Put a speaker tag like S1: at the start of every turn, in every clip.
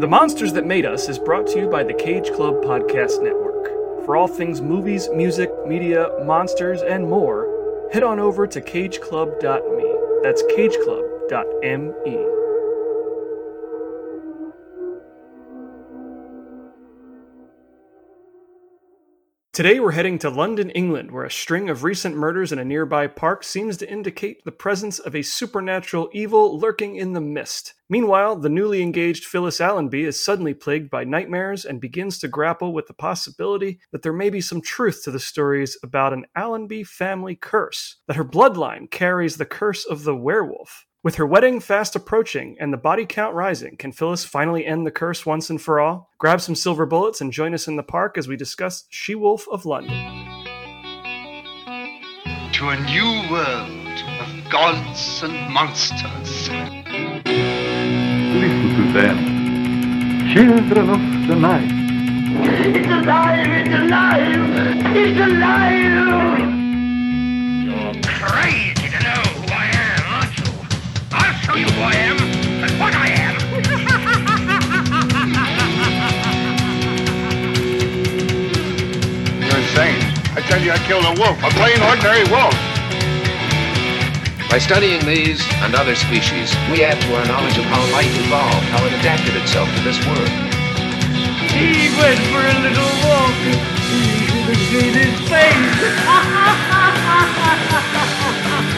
S1: The Monsters That Made Us is brought to you by the Cage Club Podcast Network. For all things movies, music, media, monsters, and more, head on over to cageclub.me. That's cageclub.me. Today we're heading to London, England, where a string of recent murders in a nearby park seems to indicate the presence of a supernatural evil lurking in the mist. Meanwhile, the newly engaged Phyllis Allenby is suddenly plagued by nightmares and begins to grapple with the possibility that there may be some truth to the stories about an Allenby family curse, that her bloodline carries the curse of the werewolf. With her wedding fast approaching and the body count rising, can Phyllis finally end the curse once and for all? Grab some silver bullets and join us in the park as we discuss She Wolf of London.
S2: To a new world of gods and monsters.
S3: Listen to them. Children of the night.
S4: It's alive! It's alive! It's alive!
S5: You're crazy show you who I am and what I am.
S2: You're insane. I tell you, I killed a wolf, a plain, ordinary wolf.
S6: By studying these and other species, we add to our knowledge of how life evolved, how it adapted itself to this world.
S4: He went for a little walk. He should have seen his face.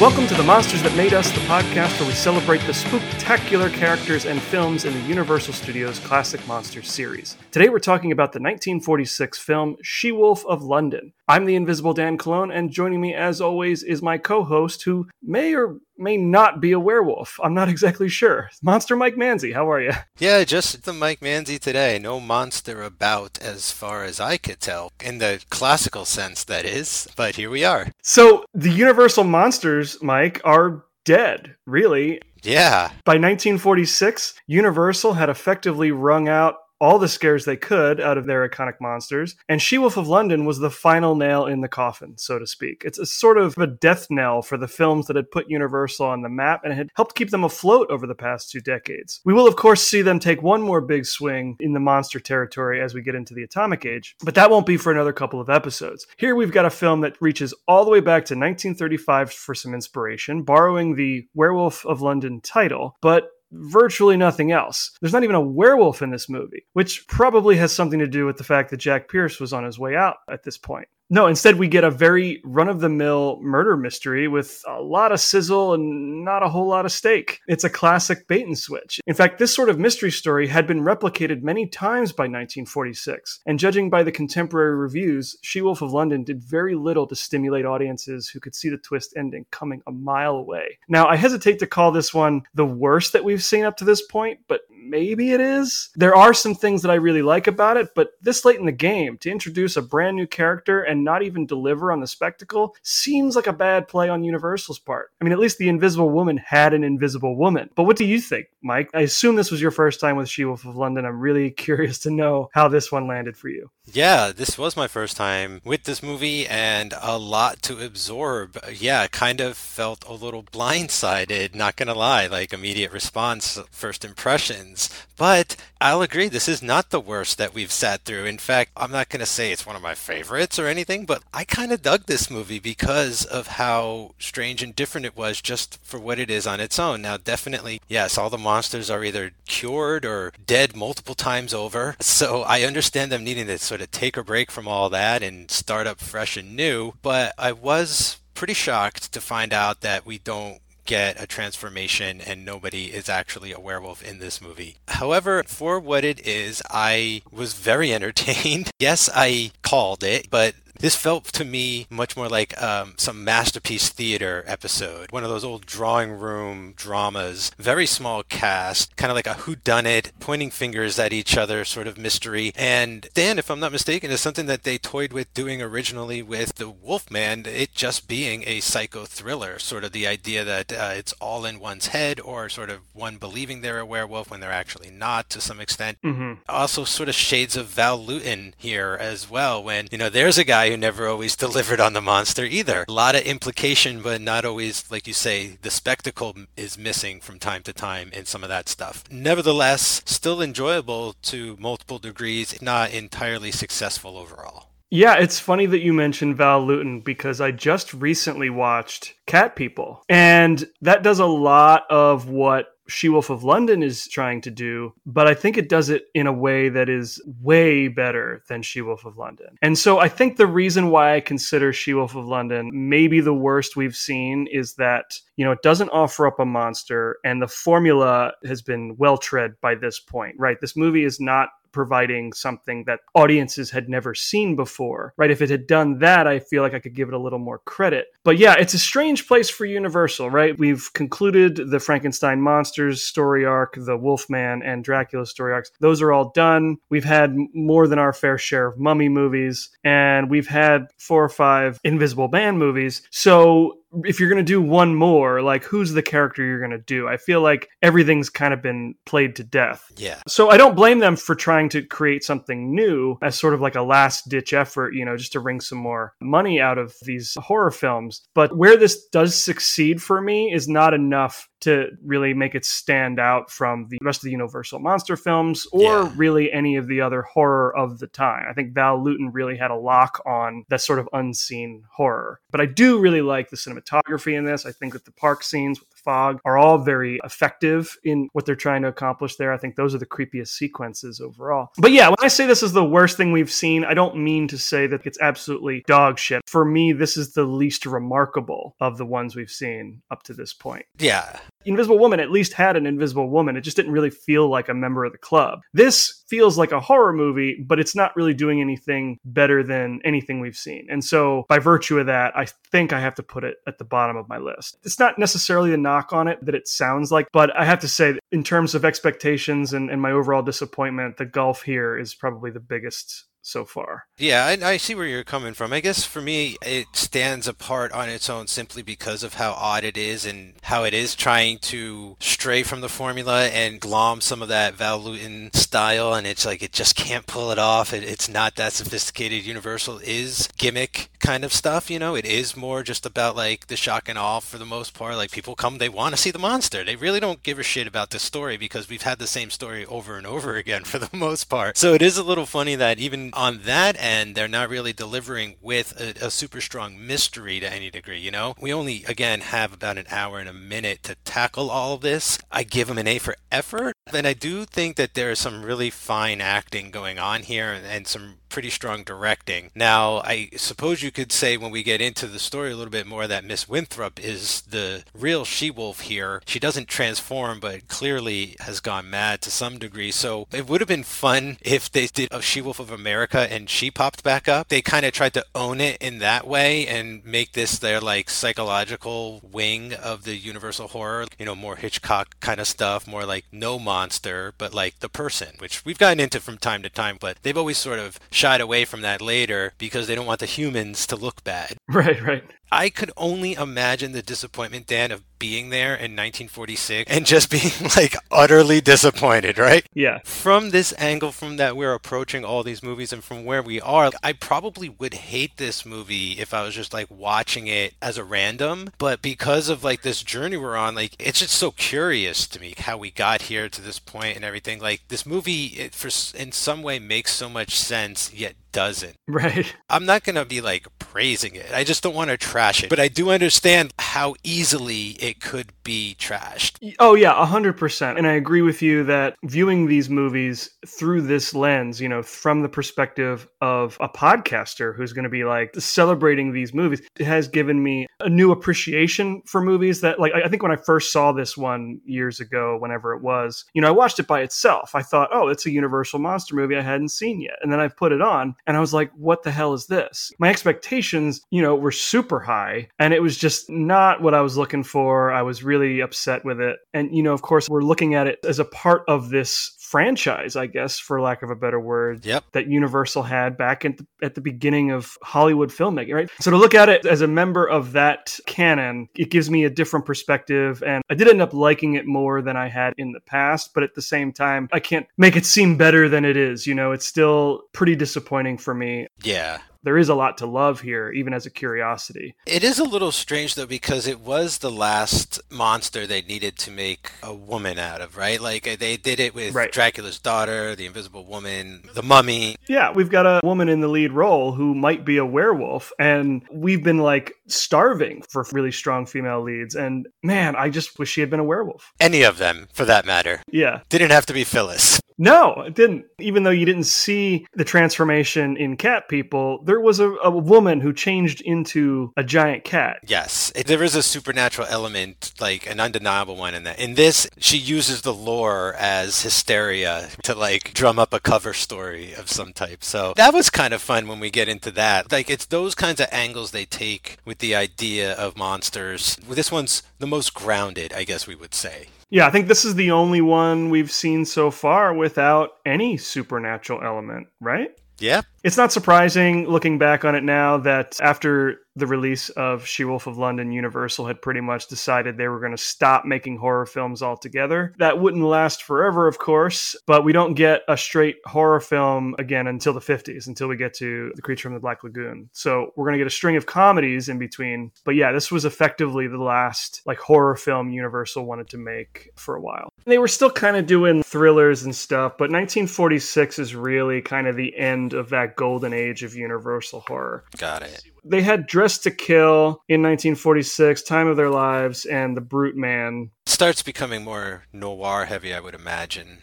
S1: Welcome to The Monsters That Made Us, the podcast where we celebrate the spectacular characters and films in the Universal Studios Classic Monsters series. Today we're talking about the 1946 film She Wolf of London. I'm the Invisible Dan Cologne, and joining me as always is my co host who may or may not be a werewolf. I'm not exactly sure. Monster Mike Manzi, how are you?
S7: Yeah, just the Mike Manzi today. No monster about as far as I could tell. In the classical sense, that is. But here we are.
S1: So, the Universal Monsters, Mike, are dead, really.
S7: Yeah.
S1: By 1946, Universal had effectively wrung out all the scares they could out of their iconic monsters, and She Wolf of London was the final nail in the coffin, so to speak. It's a sort of a death knell for the films that had put Universal on the map and had helped keep them afloat over the past two decades. We will, of course, see them take one more big swing in the monster territory as we get into the Atomic Age, but that won't be for another couple of episodes. Here we've got a film that reaches all the way back to 1935 for some inspiration, borrowing the Werewolf of London title, but virtually nothing else. There's not even a werewolf in this movie, which probably has something to do with the fact that Jack Pierce was on his way out at this point. No, instead we get a very run of the mill murder mystery with a lot of sizzle and not a whole lot of steak. It's a classic bait and switch. In fact, this sort of mystery story had been replicated many times by 1946, and judging by the contemporary reviews, She Wolf of London did very little to stimulate audiences who could see the twist ending coming a mile away. Now, I hesitate to call this one the worst that we've seen up to this point, but maybe it is. There are some things that I really like about it, but this late in the game, to introduce a brand new character and not even deliver on the spectacle seems like a bad play on Universal's part. I mean, at least the Invisible Woman had an Invisible Woman. But what do you think, Mike? I assume this was your first time with She Wolf of London. I'm really curious to know how this one landed for you.
S7: Yeah, this was my first time with this movie and a lot to absorb. Yeah, kind of felt a little blindsided, not gonna lie, like immediate response, first impressions. But I'll agree, this is not the worst that we've sat through. In fact, I'm not gonna say it's one of my favorites or anything, but I kind of dug this movie because of how strange and different it was just for what it is on its own. Now, definitely, yes, all the monsters are either cured or dead multiple times over. So I understand them needing to sort of take a break from all that and start up fresh and new. But I was pretty shocked to find out that we don't get a transformation and nobody is actually a werewolf in this movie. However, for what it is, I was very entertained. yes, I called it, but this felt to me much more like um, some masterpiece theater episode, one of those old drawing room dramas. Very small cast, kind of like a whodunit, pointing fingers at each other sort of mystery. And Dan, if I'm not mistaken, is something that they toyed with doing originally with the Wolfman, it just being a psycho thriller, sort of the idea that uh, it's all in one's head, or sort of one believing they're a werewolf when they're actually not to some extent.
S1: Mm-hmm.
S7: Also, sort of shades of Val Lewton here as well, when you know there's a guy guy who never always delivered on the monster either. A lot of implication, but not always, like you say, the spectacle is missing from time to time in some of that stuff. Nevertheless, still enjoyable to multiple degrees, not entirely successful overall.
S1: Yeah, it's funny that you mentioned Val Lewton because I just recently watched Cat People. And that does a lot of what She Wolf of London is trying to do, but I think it does it in a way that is way better than She Wolf of London. And so I think the reason why I consider She Wolf of London maybe the worst we've seen is that, you know, it doesn't offer up a monster and the formula has been well tread by this point, right? This movie is not providing something that audiences had never seen before, right? If it had done that, I feel like I could give it a little more credit. But yeah, it's a strange place for Universal, right? We've concluded the Frankenstein monsters story arc, the Wolfman and Dracula story arcs. Those are all done. We've had more than our fair share of mummy movies, and we've had four or five Invisible Man movies. So if you're going to do one more, like who's the character you're going to do? I feel like everything's kind of been played to death.
S7: Yeah.
S1: So I don't blame them for trying to create something new as sort of like a last ditch effort, you know, just to wring some more money out of these horror films. But where this does succeed for me is not enough to really make it stand out from the rest of the Universal monster films or
S7: Yeah.
S1: really any of the other horror of the time. I think Val Lewton really had a lock on that sort of unseen horror. But I do really like the cinematography in this. I think that the park scenes with the fog are all very effective in what they're trying to accomplish there. I think those are the creepiest sequences overall. But yeah, when I say this is the worst thing we've seen, I don't mean to say that it's absolutely dog shit. For me, this is the least remarkable of the ones we've seen up to this point.
S7: Yeah.
S1: Invisible Woman at least had an Invisible Woman. It just didn't really feel like a member of the club. This feels like a horror movie, but it's not really doing anything better than anything we've seen. And so, by virtue of that, I think I have to put it at the bottom of my list. It's not necessarily a knock on it that it sounds like, but I have to say, in terms of expectations and, and my overall disappointment, the gulf here is probably the biggest so far.
S7: Yeah, I, I see where you're coming from. I guess for me, it stands apart on its own simply because of how odd it is and how it is trying to stray from the formula and glom some of that Val Lewton style. And it's like it just can't pull it off. It, it's not that sophisticated. Universal is gimmick kind of stuff, you know? It is more just about like the shock and awe for the most part. Like people come, they want to see the monster. They really don't give a shit about the story because we've had the same story over and over again for the most part. So it is a little funny that even on that end, they're not really delivering with a, a super strong mystery to any degree, you know? We only, again, have about an hour and a minute to tackle all this. I give them an A for effort. And I do think that there is some really fine acting going on here and, and some pretty strong directing. Now, I suppose you could say when we get into the story a little bit more that Miss Winthrop is the real she-wolf here. She doesn't transform, but clearly has gone mad to some degree. So it would have been fun if they did a She-Wolf of America and she popped back up. They kind of tried to own it in that way and make this their like psychological wing of the Universal horror. You know, more Hitchcock kind of stuff, more like no monster, but like the person, which we've gotten into from time to time, but they've always sort of shied away from that later because they don't want the humans to look bad.
S1: Right, right.
S7: I could only imagine the disappointment, Dan, of being there in 1946 and just being like utterly disappointed, right?
S1: Yeah.
S7: From this angle, from that we're approaching all these movies and from where we are, I probably would hate this movie if I was just like watching it as a random. But because of like this journey we're on, like it's just so curious to me how we got here to this point and everything. Like this movie, it for in some way makes so much sense, yet doesn't.
S1: Right.
S7: I'm not going to be like praising it. I just don't want to it. But I do understand how easily it could be trashed.
S1: Oh yeah, a hundred percent. And I agree with you that viewing these movies through this lens, you know, from the perspective of a podcaster who's going to be like celebrating these movies, it has given me a new appreciation for movies that like I I think when I first saw this one years ago, whenever it was, you know, I watched it by itself. I thought, oh, it's a Universal monster movie I hadn't seen yet. And then I put it on and I was like, what the hell is this? My expectations, you know, were super high and it was just not what I was looking for. I was really upset with it. And, you know, of course, we're looking at it as a part of this franchise, I guess, for lack of a better word,
S7: Yep.
S1: that Universal had back at the, at the beginning of Hollywood filmmaking, right? So to look at it as a member of that canon, it gives me a different perspective. And I did end up liking it more than I had in the past, but at the same time, I can't make it seem better than it is. You know, it's still pretty disappointing for me.
S7: Yeah.
S1: There is a lot to love here, even as a curiosity.
S7: It is a little strange though because it was the last monster they needed to make a woman out of, right? Like uh, they did it with
S1: Right.
S7: Dracula's daughter, the Invisible Woman, the Mummy.
S1: Yeah, we've got a woman in the lead role who might be a werewolf, and we've been like starving for really strong female leads. And man, I just wish she had been a werewolf.
S7: Any of them, for that matter.
S1: Yeah.
S7: Didn't have to be Phyllis.
S1: No, it didn't. Even though you didn't see the transformation in cat people, there was a, a woman who changed into a giant cat.
S7: Yes, it, there is a supernatural element, like an undeniable one in that. In this, she uses the lore as hysteria to like drum up a cover story of some type. So that was kind of fun when we get into that. Like it's those kinds of angles they take with the idea of monsters. This one's the most grounded, I guess we would say.
S1: Yeah, I think this is the only one we've seen so far without any supernatural element, right?
S7: Yeah,
S1: It's not surprising looking back on it now that after the release of She Wolf of London, Universal had pretty much decided they were going to stop making horror films altogether. That wouldn't last forever, of course, but we don't get a straight horror film again until the 50s, until we get to The Creature from the Black Lagoon. So we're going to get a string of comedies in between. But yeah, this was effectively the last like horror film Universal wanted to make for a while. They were still kind of doing thrillers and stuff, but 1946 is really kind of the end of that golden age of Universal horror.
S7: got it.
S1: They had Dressed to Kill in 1946, Time of Their Lives, and The Brute Man.
S7: Starts becoming more noir heavy, I would imagine.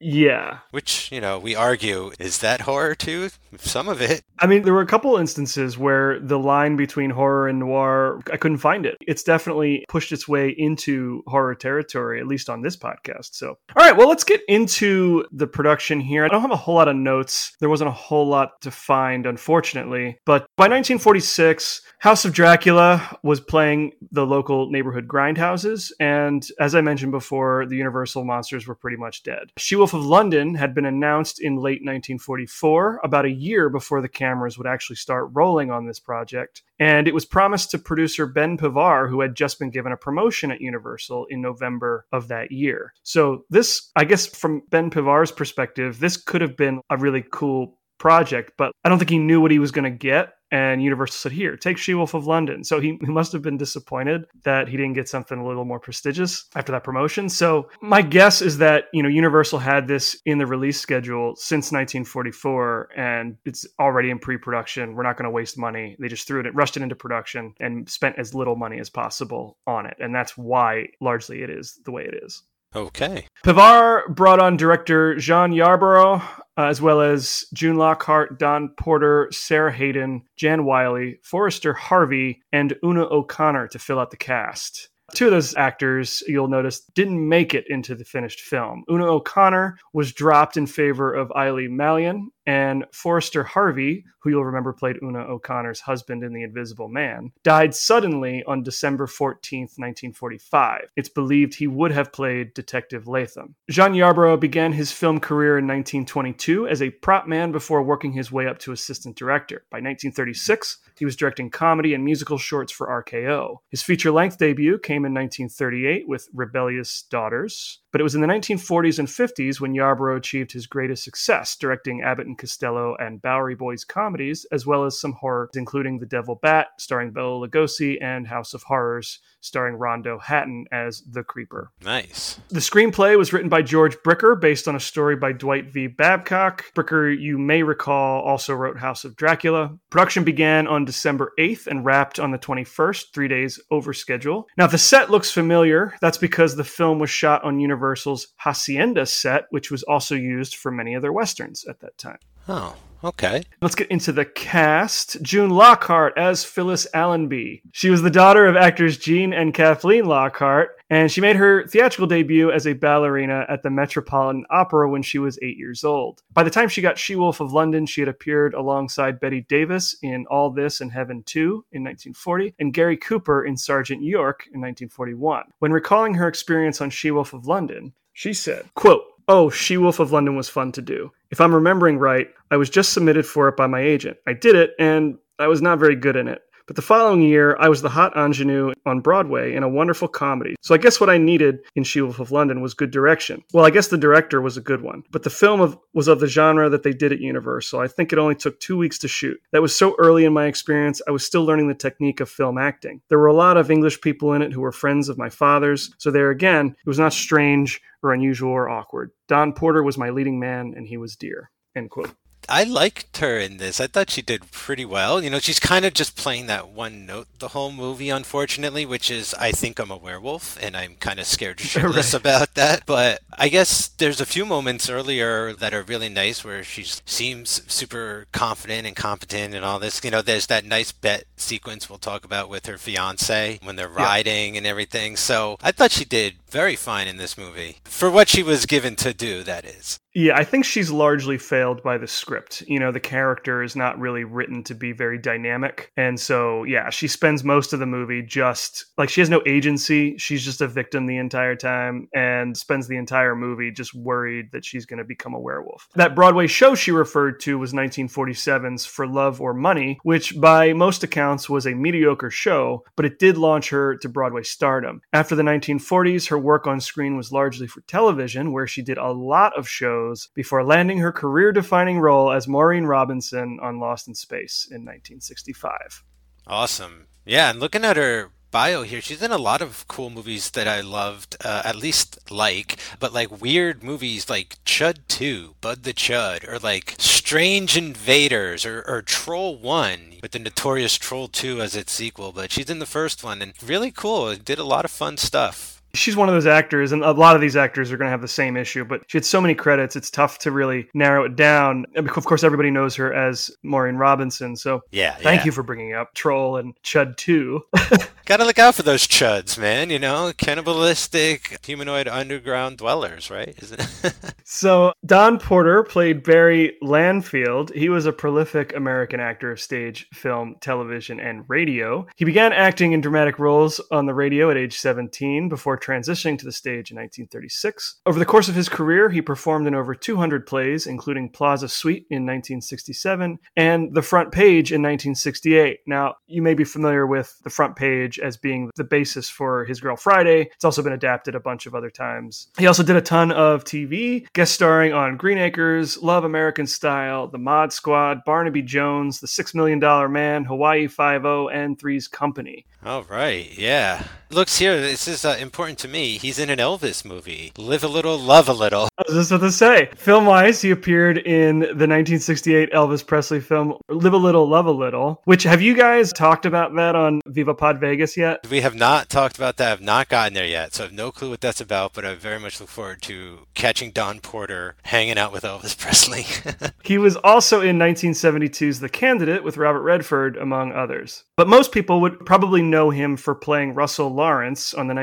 S1: Yeah.
S7: Which, you know, we argue, is that horror too? Some of it.
S1: I mean, there were a couple instances where the line between horror and noir, I couldn't find it. It's definitely pushed its way into horror territory, at least on this podcast. So, all right, well, let's get into the production here. I don't have a whole lot of notes. There wasn't a whole lot to find, unfortunately. But by 1946, House of Dracula was playing the local neighborhood grindhouses. And as I mentioned before, the Universal monsters were pretty much dead. She Wolf of London had been announced in late 1944, about a year before the cameras would actually start rolling on this project. And it was promised to producer Ben Pivar, who had just been given a promotion at Universal in November of that year. So, this, I guess, from Ben Pivar's perspective, this could have been a really cool project, but I don't think he knew what he was going to get. And Universal said, Here, take She Wolf of London. So he, he must have been disappointed that he didn't get something a little more prestigious after that promotion. So my guess is that, you know, Universal had this in the release schedule since 1944 and it's already in pre production. We're not going to waste money. They just threw it, rushed it into production and spent as little money as possible on it. And that's why largely it is the way it is.
S7: Okay.
S1: Pivar brought on director Jean Yarbrough, uh, as well as June Lockhart, Don Porter, Sara Haden, Jan Wiley, Forrester Harvey, and Una O'Connor to fill out the cast. Two of those actors, you'll notice, didn't make it into the finished film. Una O'Connor was dropped in favor of Eileen Malyon, and Forrester Harvey, who you'll remember played Una O'Connor's husband in The Invisible Man, died suddenly on December 14th, 1945. It's believed he would have played Detective Latham. Jean Yarbrough began his film career in 1922 as a prop man before working his way up to assistant director. By 1936, he was directing comedy and musical shorts for RKO. His feature length debut came in 1938 with Rebellious Daughters, but it was in the 1940s and 50s when Yarbrough achieved his greatest success, directing Abbott and Costello and Bowery Boys comedies, as well as some horror, including The Devil Bat, starring Bela Lugosi, and House of Horrors, starring Rondo Hatton as the Creeper.
S7: Nice.
S1: The screenplay was written by George Bricker based on a story by Dwight V. Babcock. Bricker, you may recall, also wrote House of Dracula. Production began on December 8th and wrapped on the 21st, three days over schedule. Now, if the set looks familiar, that's because the film was shot on Universal's Hacienda set, which was also used for many of their westerns at that time.
S7: Oh, okay.
S1: Let's get into the cast. June Lockhart as Phyllis Allenby. She was the daughter of actors Gene and Kathleen Lockhart, and she made her theatrical debut as a ballerina at the Metropolitan Opera when she was eight years old. By the time she got She Wolf of London, she had appeared alongside Bette Davis in All This and Heaven Too in 1940, and Gary Cooper in Sergeant York in 1941. When recalling her experience on She Wolf of London, she said, quote, Oh, She Wolf of London was fun to do. If I'm remembering right, I was just submitted for it by my agent. I did it, and I was not very good in it. But the following year, I was the hot ingenue on Broadway in a wonderful comedy. So I guess what I needed in She Wolf of London was good direction. Well, I guess the director was a good one, but the film of, was of the genre that they did at Universal. I think it only took two weeks to shoot. That was so early in my experience, I was still learning the technique of film acting. There were a lot of English people in it who were friends of my father's, so there again, it was not strange or unusual or awkward. Don Porter was my leading man, and he was dear. End quote.
S7: I liked her in this. I thought she did pretty well. You know, she's kind of just playing that one note the whole movie, unfortunately, which is I think I'm a werewolf, and I'm kind of scared shitless
S1: Right.
S7: about that. But I guess there's a few moments earlier that are really nice where she seems super confident and competent and all this. You know, there's that nice bet sequence we'll talk about with her fiance when they're riding and everything. So I thought she did very fine in this movie for what she was given to do, that is.
S1: Yeah, I think she's largely failed by the script. You know, the character is not really written to be very dynamic. And so, yeah, she spends most of the movie just like she has no agency. She's just a victim the entire time and spends the entire movie just worried that she's going to become a werewolf. That Broadway show she referred to was 1947's For Love or Money, which by most accounts was a mediocre show, but it did launch her to Broadway stardom. After the 1940s, her work on screen was largely for television, where she did a lot of shows before landing her career defining role as Maureen Robinson on Lost in Space in 1965.
S7: Awesome. Yeah, and looking at her bio here, she's in a lot of cool movies that I loved, uh, at least like, but like weird movies like Chud 2, Bud the Chud, or like Strange Invaders, or, or Troll 1, with the notorious Troll 2 as its sequel. But she's in the first one, and really cool. Did a lot of fun stuff.
S1: She's one of those actors, and a lot of these actors are going to have the same issue, but she had so many credits, it's tough to really narrow it down. And Of course, everybody knows her as Maureen Robinson, so
S7: Yeah,
S1: thank
S7: yeah.
S1: you for bringing up Troll and Chud 2.
S7: Gotta look out for those chuds, man. You know, cannibalistic humanoid underground dwellers, right? Isn't
S1: So, Don Porter played Barry Lanfield. He was a prolific American actor of stage, film, television, and radio. He began acting in dramatic roles on the radio at age 17 before transitioning to the stage in 1936. Over the course of his career, he performed in over 200 plays, including Plaza Suite in 1967 and The Front Page in 1968. Now, you may be familiar with The Front Page as being the basis for His Girl Friday. It's also been adapted a bunch of other times. He also did a ton of TV, guest starring on Green Acres, Love American Style, The Mod Squad, Barnaby Jones, The Six Million Dollar Man, Hawaii Five-O, and Three's Company.
S7: All right, yeah. Looks here, this is uh, important to me. He's in an Elvis movie. Live a little, love a little.
S1: I was just about to say. Film wise, he appeared in the 1968 Elvis Presley film Live a Little, Love a Little, which have you guys talked about that on Viva Pod Vegas yet?
S7: We have not talked about that. I've not gotten there yet, so I have no clue what that's about, but I very much look forward to catching Don Porter hanging out with Elvis Presley.
S1: He was also in 1972's The Candidate with Robert Redford, among others. But most people would probably know him for playing Russell Lawrence on the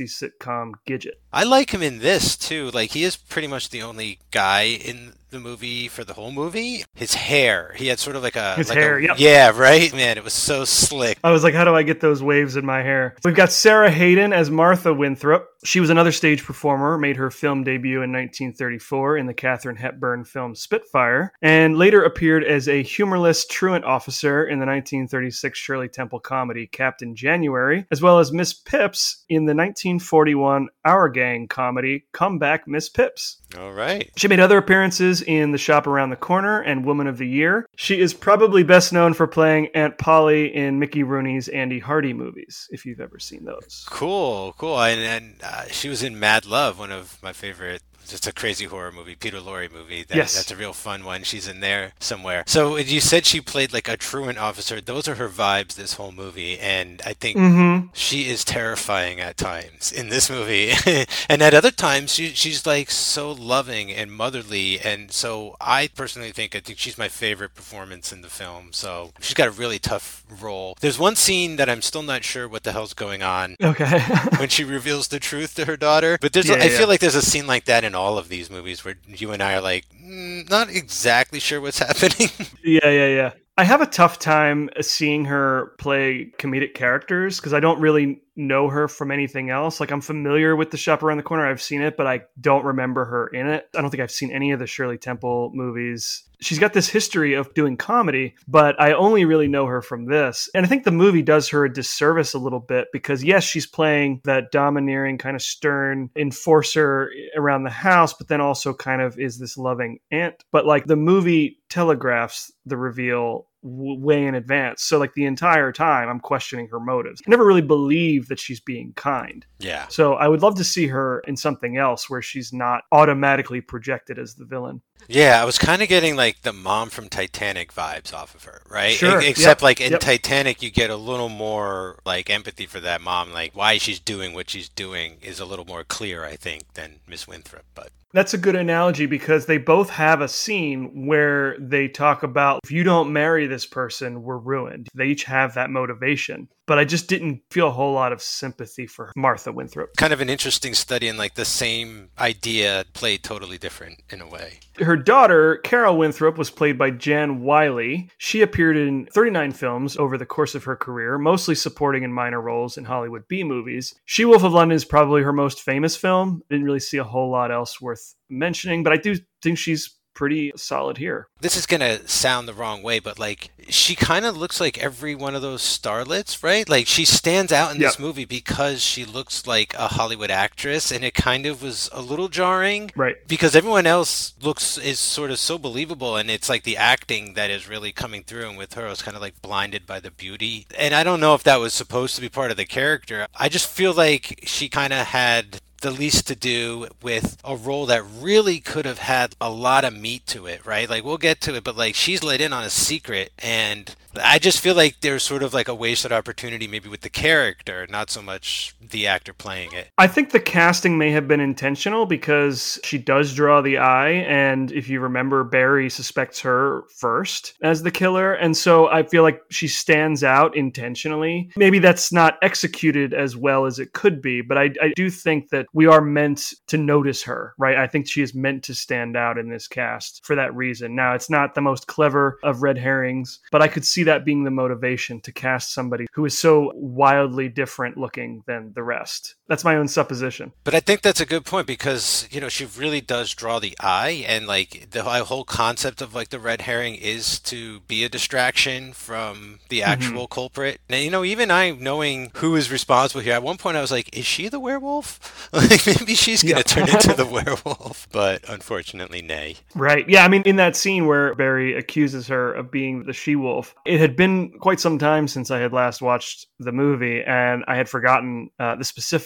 S1: 1960s sitcom Gidget.
S7: I like him in this too. Like he is pretty much the only guy in the movie for the whole movie. His hair, he had sort of like a
S1: His
S7: like
S1: hair,
S7: a-
S1: yep.
S7: yeah, right. Man, it was so slick.
S1: I was like, how do I get those waves in my hair? We've got Sara Haden as Martha Winthrop. She was another stage performer, made her film debut in 1934 in the Katharine Hepburn film Spitfire, and later appeared as a humorless truant officer in the 1936 Shirley Temple comedy Captain January, as well as Miss Pipps in the 1941 Our Gang comedy Come Back Miss Pipps.
S7: All right.
S1: She made other appearances in The Shop Around the Corner and Woman of the Year. She is probably best known for playing Aunt Polly in Mickey Rooney's Andy Hardy movies, if you've ever seen those.
S7: Cool, cool. And, and uh, she was in Mad Love, one of my favorite. Just a crazy horror movie, Peter Lorre movie. That,
S1: Yes.
S7: that's a real fun one. She's in there somewhere. So you said she played like a truant officer. Those are her vibes this whole movie, and I think
S1: Mm-hmm.
S7: she is terrifying at times in this movie and at other times she, she's like so loving and motherly and so i personally think i think she's my favorite performance in the film so she's got a really tough role there's one scene that i'm still not sure what the hell's going on
S1: Okay.
S7: when she reveals the truth to her daughter but there's
S1: Yeah,
S7: i
S1: yeah.
S7: feel like there's a scene like that in all of these movies where you and i are like mm, not exactly sure what's happening
S1: yeah, yeah, yeah. I have a tough time seeing her play comedic characters because I don't really know her from anything else. Like I'm familiar with The Shop Around the Corner. I've seen it, but I don't remember her in it. I don't think I've seen any of the Shirley Temple movies. She's got this history of doing comedy, but I only really know her from this. And I think the movie does her a disservice a little bit because, yes, she's playing that domineering, kind of stern enforcer around the house, but then also kind of is this loving aunt. But like the movie telegraphs the reveal way in advance. So like the entire time I'm questioning her motives. I never really believe that she's being kind.
S7: Yeah.
S1: So I would love to see her in something else where she's not automatically projected as the villain.
S7: Yeah, I was kind of getting like the mom from Titanic vibes off of her, right?
S1: Sure,
S7: E- Except
S1: yep,
S7: like in
S1: yep.
S7: Titanic, you get a little more like empathy for that mom. Like why she's doing what she's doing is a little more clear, I think, than Miss Winthrop. But
S1: That's a good analogy because they both have a scene where they talk about if you don't marry this person, we're ruined. They each have that motivation. But I just didn't feel a whole lot of sympathy for Martha Winthrop.
S7: kind of an interesting study in like the same idea played totally different in a way.
S1: Her daughter, Carol Winthrop, was played by Jan Wiley. She appeared in 39 films over the course of her career, mostly supporting in minor roles in Hollywood B movies. She Wolf of London is probably her most famous film. Didn't really see a whole lot else worth mentioning, but I do think she's pretty solid here.
S7: This is gonna sound the wrong way, but like she kind of looks like every one of those starlets, right? Like she stands out in this movie because she looks like a Hollywood actress, and it kind of was a little jarring.
S1: Right.
S7: because everyone else looks is sort of so believable and it's like the acting that is really coming through and with her I was kind of like blinded by the beauty and i don't know if that was supposed to be part of the character i just feel like she kind of had the least to do with a role that really could have had a lot of meat to it, right? Like we'll get to it, but like she's let in on a secret and I just feel like there's sort of like a wasted opportunity maybe with the character, not so much the actor playing it.
S1: I think the casting may have been intentional because she does draw the eye. And if you remember, Barry suspects her first as the killer. And so I feel like she stands out intentionally. Maybe that's not executed as well as it could be, but I, I do think that we are meant to notice her, right? I think she is meant to stand out in this cast for that reason. Now, it's not the most clever of red herrings, but I could see that being the motivation to cast somebody who is so wildly different looking than the rest. That's my own supposition.
S7: But I think that's a good point because you know she really does draw the eye, and like the whole concept of like the red herring is to be a distraction from the actual culprit. And you know, even I knowing who is responsible here, at one point I was like, "Is she the werewolf? like maybe she's gonna
S1: Yeah.
S7: turn into the werewolf." But unfortunately, nay.
S1: Right. Yeah. I mean, in that scene where Barry accuses her of being the she wolf, it had been quite some time since I had last watched the movie and I had forgotten uh, the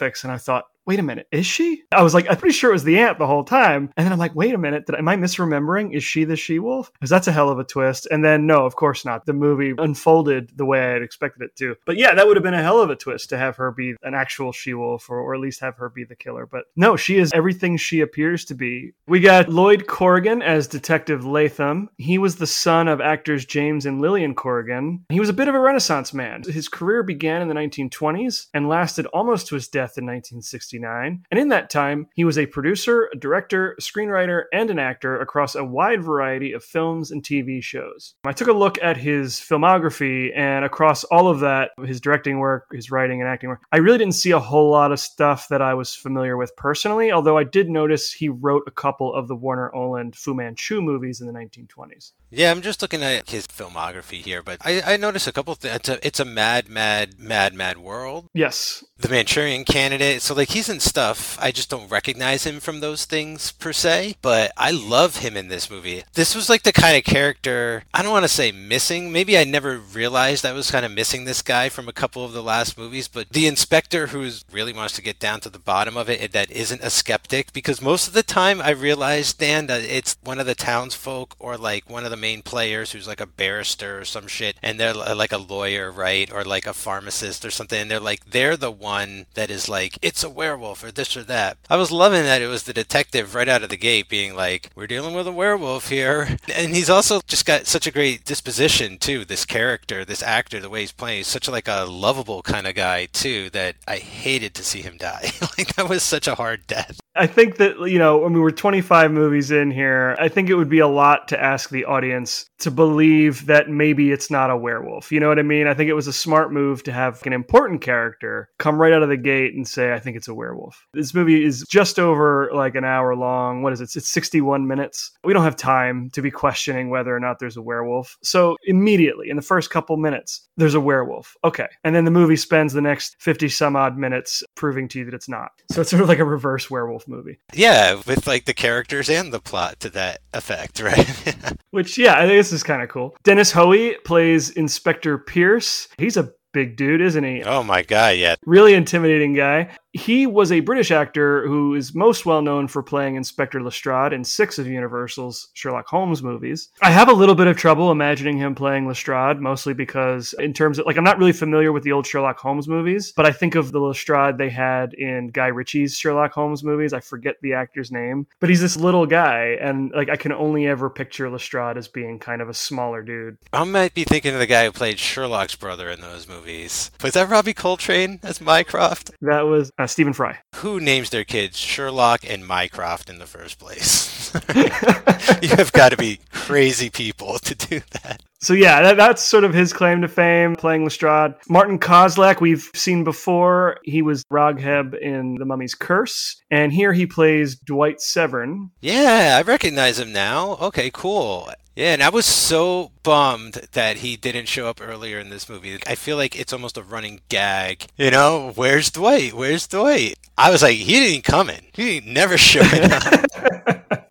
S1: specifics. And I thought, wait a minute, is she? I was like, I'm pretty sure it was the ant the whole time. And then I'm like, wait a minute, did, am I misremembering? Is she the she wolf? Because that's a hell of a twist. And then, no, of course not. The movie unfolded the way I had expected it to. But yeah, that would have been a hell of a twist to have her be an actual she wolf or, or at least have her be the killer. But no, she is everything she appears to be. We got Lloyd Corrigan as Detective Latham. He was the son of actors James and Lillian Corrigan. He was a bit of a Renaissance man. His career began in the 1920s and lasted almost to his death in 1969. And in that time, he was a producer, a director, a screenwriter, and an actor across a wide variety of films and TV shows. I took a look at his filmography, and across all of that, his directing work, his writing and acting work, I really didn't see a whole lot of stuff that I was familiar with personally, although I did notice he wrote a couple of the Warner Oland Fu Manchu movies in the 1920s.
S7: Yeah, I'm just looking at his filmography here, but I, I noticed a couple things. It's a, it's a mad, mad, mad, mad world.
S1: Yes.
S7: The Manchurian Candidate. So, like, he's in stuff. I just don't recognize him from those things per se, but I love him in this movie. This was like the kind of character, I don't want to say missing. Maybe I never realized I was kind of missing this guy from a couple of the last movies, but the inspector who really wants to get down to the bottom of it that isn't a skeptic, because most of the time I realized, Dan, that it's one of the townsfolk or like one of the main players who's like a barrister or some shit, and they're like a lawyer, right? Or like a pharmacist or something, and they're like, they're the one that is like, it's a werewolf or this or that. I was loving that it was the detective right out of the gate being like, we're dealing with a werewolf here. And he's also just got such a great disposition, too, this character, this actor, the way he's playing. He's such like a lovable kind of guy, too, that I hated to see him die. like, that was such a hard death.
S1: I think that, you know, I mean, we're 25 movies in here. I think it would be a lot to ask the audience to believe that maybe it's not a werewolf. You know what I mean? I think it was a smart move to have an important character come right out of the gate and say, I think it's a werewolf. This movie is just over like an hour long. What is it? It's 61 minutes. We don't have time to be questioning whether or not there's a werewolf. So immediately in the first couple minutes, there's a werewolf. Okay. And then the movie spends the next 50 some odd minutes proving to you that it's not. So it's sort of like a reverse werewolf movie.
S7: Yeah, with like the characters and the plot to that effect, right?
S1: Which, yeah, I think this is kind of cool. Dennis Hoey plays Inspector Pierce. He's a big dude, isn't he?
S7: oh my god, yeah.
S1: Really intimidating guy. He was a British actor who is most well known for playing Inspector Lestrade in six of Universal's Sherlock Holmes movies. I have a little bit of trouble imagining him playing Lestrade, mostly because, in terms of, like, I'm not really familiar with the old Sherlock Holmes movies, but I think of the Lestrade they had in Guy Ritchie's Sherlock Holmes movies. I forget the actor's name, but he's this little guy, and, like, I can only ever picture Lestrade as being kind of a smaller dude.
S7: I might be thinking of the guy who played Sherlock's brother in those movies. Was that Robbie Coltrane as Mycroft?
S1: That was uh, Uh, Stephen Fry.
S7: Who names their kids Sherlock and Mycroft in the first place? you have got to be crazy people to do that.
S1: So yeah, that, that's sort of his claim to fame, playing Lestrade. Martin Kosleck, we've seen before. He was Ragheb in The Mummy's Curse, and here he plays Dwight Severn.
S7: Yeah, I recognize him now. Okay, cool. Yeah, and I was so bummed that he didn't show up earlier in this movie. I feel like it's almost a running gag. You know, where's Dwight? Where's Dwight? I was like, he didn't come in. He never showed up.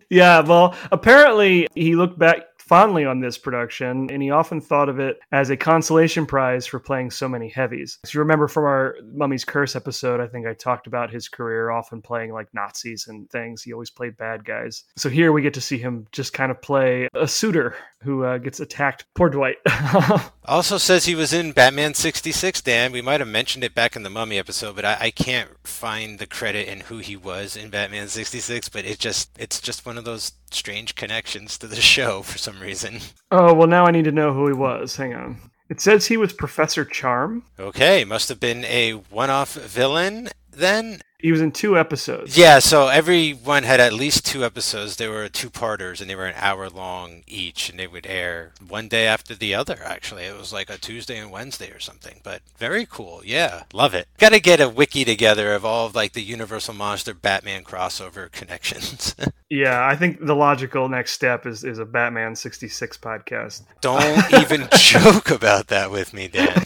S1: Yeah, well, apparently he looked back fondly on this production, and he often thought of it as a consolation prize for playing so many heavies. If you remember from our Mummy's Curse episode, I think I talked about his career often playing like Nazis and things. He always played bad guys. So here we get to see him just kind of play a suitor who uh, gets attacked. Poor Dwight.
S7: Also says he was in Batman 66, Dan. We might have mentioned it back in the Mummy episode, but I, I can't find the credit in who he was in Batman 66, but it just it's just one of those strange connections to the show for some reason.
S1: oh, well, now I need to know who he was. Hang on. It says he was Professor Charm.
S7: Okay, must have been a one-off villain then.
S1: He was in two episodes.
S7: Yeah, so everyone had at least two episodes. They were two-parters, and they were an hour long each, and they would air one day after the other. Actually, it was like a Tuesday and Wednesday or something. But very cool. Yeah, love it. Got to get a wiki together of all of like the Universal Monster Batman crossover connections.
S1: Yeah, I think the logical next step is, is a Batman 66 podcast.
S7: Don't even joke about that with me, Dan.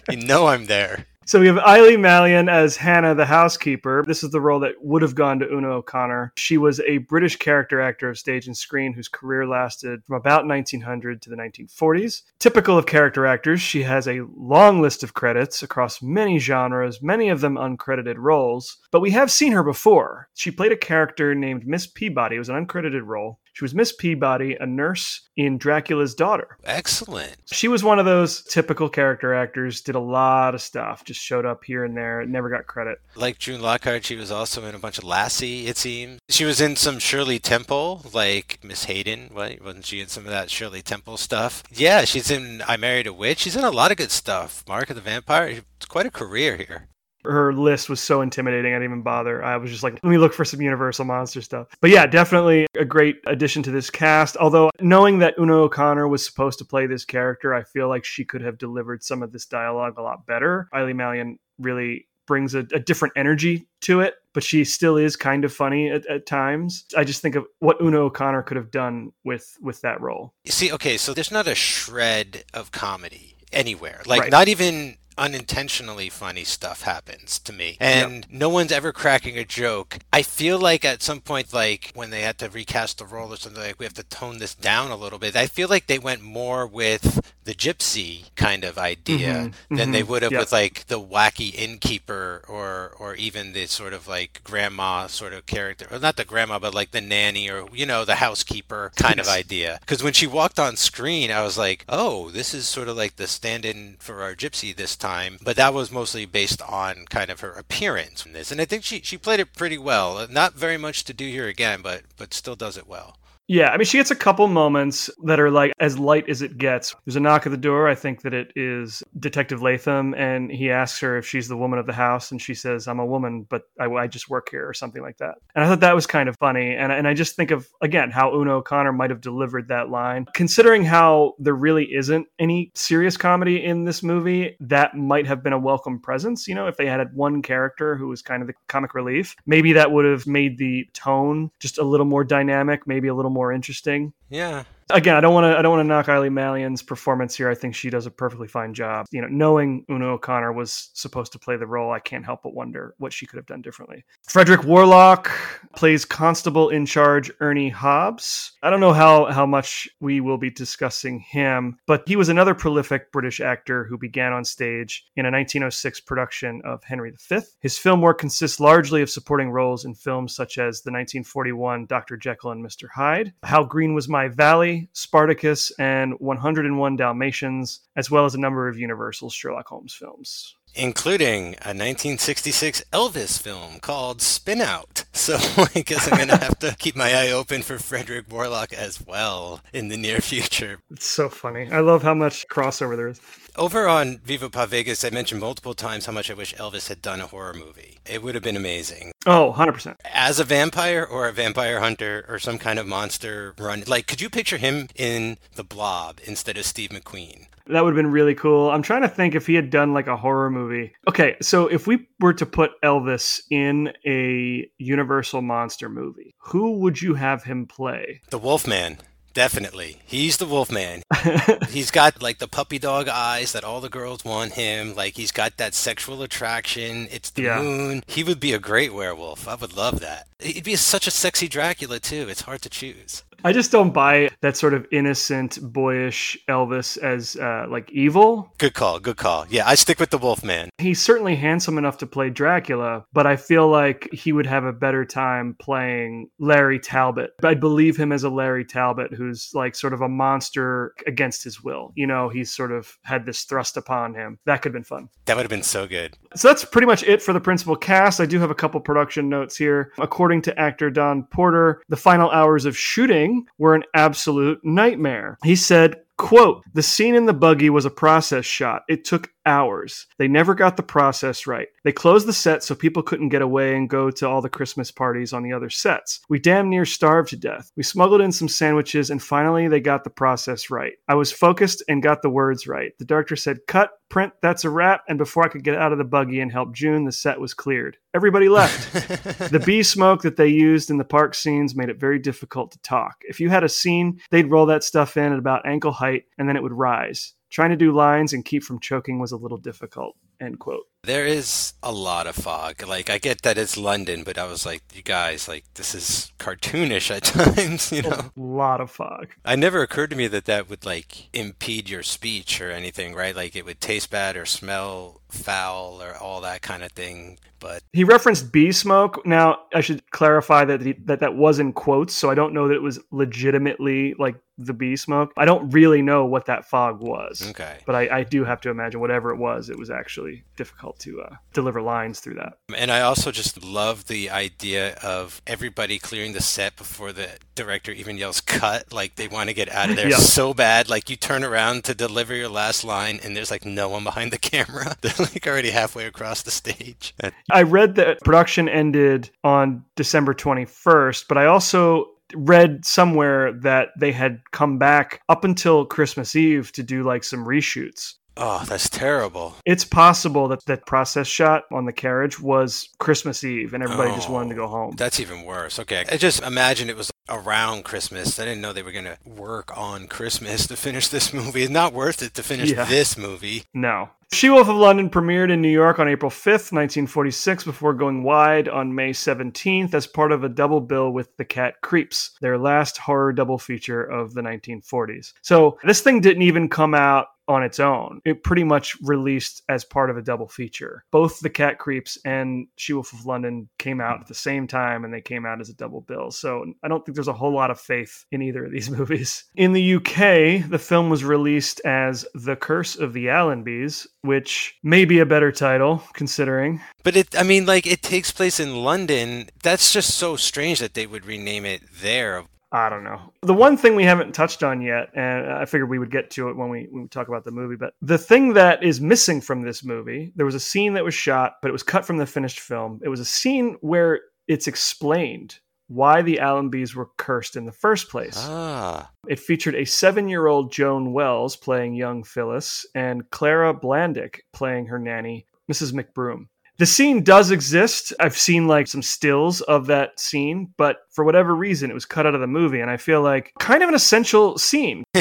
S7: you know I'm there.
S1: So we have Eileen Malyon as Hannah the housekeeper. This is the role that would have gone to Una O'Connor. She was a British character actor of stage and screen whose career lasted from about 1900 to the 1940s. Typical of character actors, she has a long list of credits across many genres, many of them uncredited roles, but we have seen her before. She played a character named Miss Peabody. It was an uncredited role. She was Miss Peabody, a nurse in Dracula's Daughter.
S7: Excellent.
S1: She was one of those typical character actors, did a lot of stuff, just showed up here and there, never got credit.
S7: Like June Lockhart, she was also in a bunch of Lassie, it seems. She was in some Shirley Temple, like Miss Haden, right? Wasn't she in some of that Shirley Temple stuff? Yeah, she's in I Married a Witch. She's in a lot of good stuff. Mark of the Vampire. It's quite a career here.
S1: Her list was so intimidating, I didn't even bother. I was just like, let me look for some Universal Monster stuff. But yeah, definitely a great addition to this cast. Although, knowing that Una O'Connor was supposed to play this character, I feel like she could have delivered some of this dialogue a lot better. Eileen Malyon really brings a, a different energy to it, but she still is kind of funny at, at times. I just think of what Una O'Connor could have done with with that role.
S7: You see, okay, so there's not a shred of comedy anywhere. Like,
S1: Right.
S7: not even unintentionally funny stuff happens to me. And no one's ever cracking a joke. I feel like at some point like when they had to recast the role or something like we have to tone this down a little bit. I feel like they went more with the gypsy kind of idea
S1: Mhm,
S7: than they
S1: mhm,
S7: would have
S1: yeah.
S7: with like the wacky innkeeper or or even the sort of like grandma sort of character. Or not the grandma but like the nanny or you know the housekeeper kind of idea. Because when she walked on screen i was like oh this is sort of like the stand-in for our gypsy this time but that was mostly based on kind of her appearance in this. And i think she she played it pretty well. Not very much to do here again but but still does it well
S1: Yeah, I mean, she gets a couple moments that are like as light as it gets. There's a knock at the door. I think that it is Detective Latham, and he asks her if she's the woman of the house, and she says, "I'm a woman, but I, I just work here," or something like that. And I thought that was kind of funny. And and I just think of again how Una O'Connor might have delivered that line, considering how there really isn't any serious comedy in this movie. That might have been a welcome presence. You know, if they had one character who was kind of the comic relief, maybe that would have made the tone just a little more dynamic, maybe a little more interesting.
S7: Yeah.
S1: Again, I don't want to I don't want to knock Eileen Malyon's performance here. I think she does a perfectly fine job. You know, knowing Una O'Connor was supposed to play the role, I can't help but wonder what she could have done differently. Frederic Worlock plays Constable in Charge Ernie Hobbs. I don't know how how much we will be discussing him, but he was another prolific British actor who began on stage in a 1906 production of Henry V. His film work consists largely of supporting roles in films such as the 1941 Dr. Jekyll and Mr. Hyde, How Green Was My Valley, Spartacus, and 101 Dalmatians, as well as a number of Universal's Sherlock Holmes films.
S7: Including a 1966 Elvis film called Spin Out. So I guess I'm going to have to keep my eye open for Frederic Worlock as well in the near future.
S1: It's so funny. I love how much crossover there is.
S7: Over on Viva Pa Vegas, I mentioned multiple times how much I wish Elvis had done a horror movie. It would have been amazing.
S1: Oh, 100%.
S7: As a vampire or a vampire hunter or some kind of monster run. Like, could you picture him in The Blob instead of Steve McQueen?
S1: That would have been really cool. I'm trying to think if he had done like a horror movie. Okay, so if we were to put Elvis in a Universal monster movie, who would you have him play?
S7: The Wolfman. Definitely. He's the Wolfman. he's got like the puppy dog eyes that all the girls want him. Like he's got that sexual attraction. It's the
S1: Yeah.
S7: moon. He would be a great werewolf. I would love that. He'd be such a sexy Dracula too. It's hard to choose.
S1: I just don't buy that sort of innocent, boyish Elvis as uh, like evil.
S7: Good call. Good call. Yeah, I stick with the Wolfman.
S1: He's certainly handsome enough to play Dracula, but I feel like he would have a better time playing Larry Talbot. I'd believe him as a Larry Talbot who's like sort of a monster against his will. You know, he's sort of had this thrust upon him. That could have been fun.
S7: That would have been so good.
S1: So that's pretty much it for the principal cast. I do have a couple production notes here. According to actor Don Porter, the final hours of shooting were an absolute nightmare. He said, quote, the scene in the buggy was a process shot. It took hours. They never got the process right. They closed the set so people couldn't get away and go to all the Christmas parties on the other sets. We damn near starved to death. We smuggled in some sandwiches and finally they got the process right. I was focused and got the words right. The director said, cut, print, that's a wrap. And before I could get out of the buggy and help June, the set was cleared. Everybody left. the bee smoke that they used in the park scenes made it very difficult to talk. If you had a scene, they'd roll that stuff in at about ankle height and then it would rise. Trying to do lines and keep from choking was a little difficult. End quote.
S7: There is a lot of fog. Like I get that it's London, but I was like, you guys, like this is cartoonish at times, you know.
S1: A lot of fog.
S7: I never occurred to me that that would like impede your speech or anything, right? Like it would taste bad or smell foul or all that kind of thing. But
S1: He referenced bee smoke. Now, I should clarify that he, that that was in quotes, so I don't know that it was legitimately like the bee smoke. I don't really know what that fog was.
S7: okay.
S1: But I, I do have to imagine whatever it was, it was actually difficult to uh, deliver lines through that.
S7: And I also just love the idea of everybody clearing the set before the director even yells cut. Like they want to get out of there
S1: Yeah.
S7: so bad. Like you turn around to deliver your last line and there's like no one behind the camera. They're like already halfway across the stage.
S1: I read that production ended on December 21st, but I also read somewhere that they had come back up until Christmas Eve to do like some reshoots.
S7: Oh, that's terrible.
S1: It's possible that that process shot on the carriage was Christmas Eve and everybody just wanted to oh, go home.
S7: That's even worse. Okay. I just imagine it was around Christmas. I didn't know they were going to work on Christmas to finish this movie. It's not worth it to finish
S1: Yeah.
S7: this movie.
S1: No. She Wolf of London premiered in New York on April 5th, 1946, before going wide on May 17th as part of a double bill with The Cat Creeps, their last horror double feature of the 1940s. So this thing didn't even come out on its own. It pretty much released as part of a double feature. Both The Cat Creeps and She Wolf of London came out at the same time and they came out as a double bill. So I don't think there's a whole lot of faith in either of these movies. In the UK, the film was released as The Curse of the Allenbys, which may be a better title considering.
S7: But it, I mean, like, it takes place in London. That's just so strange that they would rename it there.
S1: I don't know. The one thing we haven't touched on yet, and I figured we would get to it when we, when we talk about the movie, but the thing that is missing from this movie, there was a scene that was shot, but it was cut from the finished film. It was a scene where it's explained why the Allenbys were cursed in the first place.
S7: Ah.
S1: It featured a seven year old Joan Wells playing young Phyllis and Clara Blandick playing her nanny, Mrs. McBroom. The scene does exist. I've seen like some stills of that scene, but for whatever reason, it was cut out of the movie. And I feel like kind of an essential scene.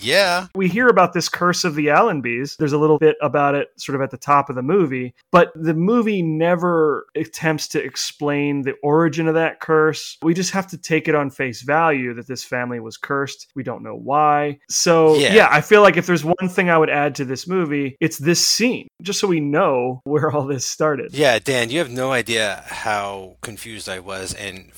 S7: yeah.
S1: We hear about this curse of the Allenbys. There's a little bit about it sort of at the top of the movie, but the movie never attempts to explain the origin of that curse. We just have to take it on face value that this family was cursed. We don't know why. So,
S7: Yeah.
S1: yeah, I feel like if there's one thing I would add to this movie, it's this scene, just so we know where all this started.
S7: Yeah, Dan, you have no idea how confused I was and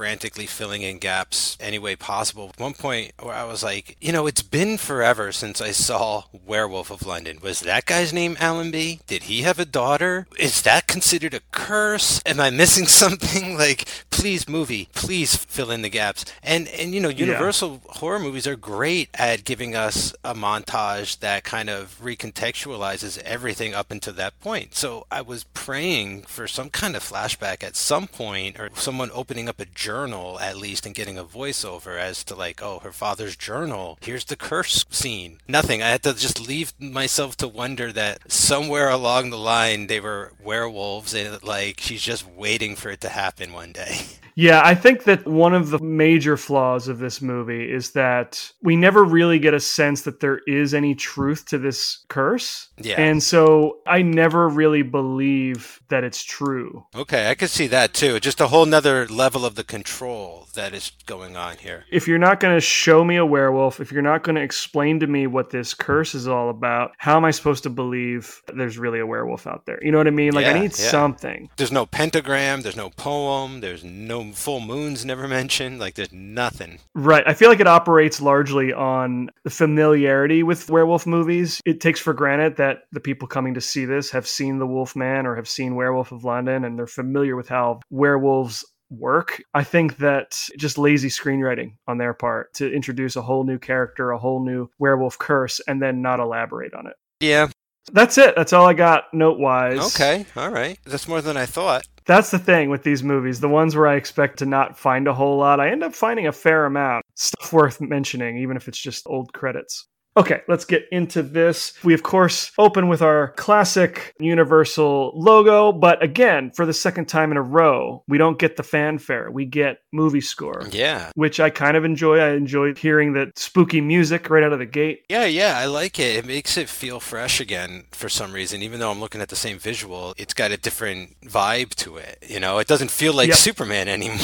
S7: frantically filling in gaps any way possible. At one point where I was like, you know, it's been forever since I saw Werewolf of London. Was that guy's name Allenby? Did he have a daughter? Is that considered a curse? Am I missing something? Like, please, movie, please fill in the gaps. And and you know, Universal horror movies are great at giving us a montage that kind of recontextualizes everything up until that point. So I was praying for some kind of flashback at some point, or someone opening up a journal at least and getting a voiceover as to like, oh, her father's journal. Here's the curse scene. Nothing. I had to just leave myself to wonder that somewhere along the line they were werewolves and like she's just waiting for it to happen one day.
S1: Yeah, I think that one of the major flaws of this movie is that we never really get a sense that there is any truth to this curse.
S7: Yeah.
S1: And so I never really believe that it's true.
S7: Okay, I could see that too. Just a whole nother level of the control that is going on here.
S1: If you're not going to show me a werewolf, if you're not going to explain to me what this curse is all about, how am I supposed to believe that there's really a werewolf out there? You know what I mean? Like, I need
S7: yeah.
S1: something.
S7: There's no pentagram, there's no poem, there's no full moons never mentioned, like there's nothing.
S1: Right. I feel like it operates largely on the familiarity with werewolf movies. It takes for granted that the people coming to see this have seen The Wolf Man or have seen Werewolf of London and they're familiar with how werewolves work. I think that just lazy screenwriting on their part to introduce a whole new character, a whole new werewolf curse, and then not elaborate on it.
S7: Yeah.
S1: That's it. That's all I got note wise.
S7: Okay. All right. That's more than I thought.
S1: That's the thing with these movies. The ones where I expect to not find a whole lot, I end up finding a fair amount. Stuff worth mentioning, even if it's just old credits. Okay, let's get into this. We, of course, open with our classic Universal logo, but again, for the second time in a row, we don't get the fanfare. We get movie score,
S7: Yeah.
S1: which I kind of enjoy. I enjoy hearing that spooky music right out of the gate.
S7: Yeah, yeah, I like it. It makes it feel fresh again for some reason. Even though I'm looking at the same visual, it's got a different vibe to it. You know, it doesn't feel like
S1: Yep.
S7: Superman anymore.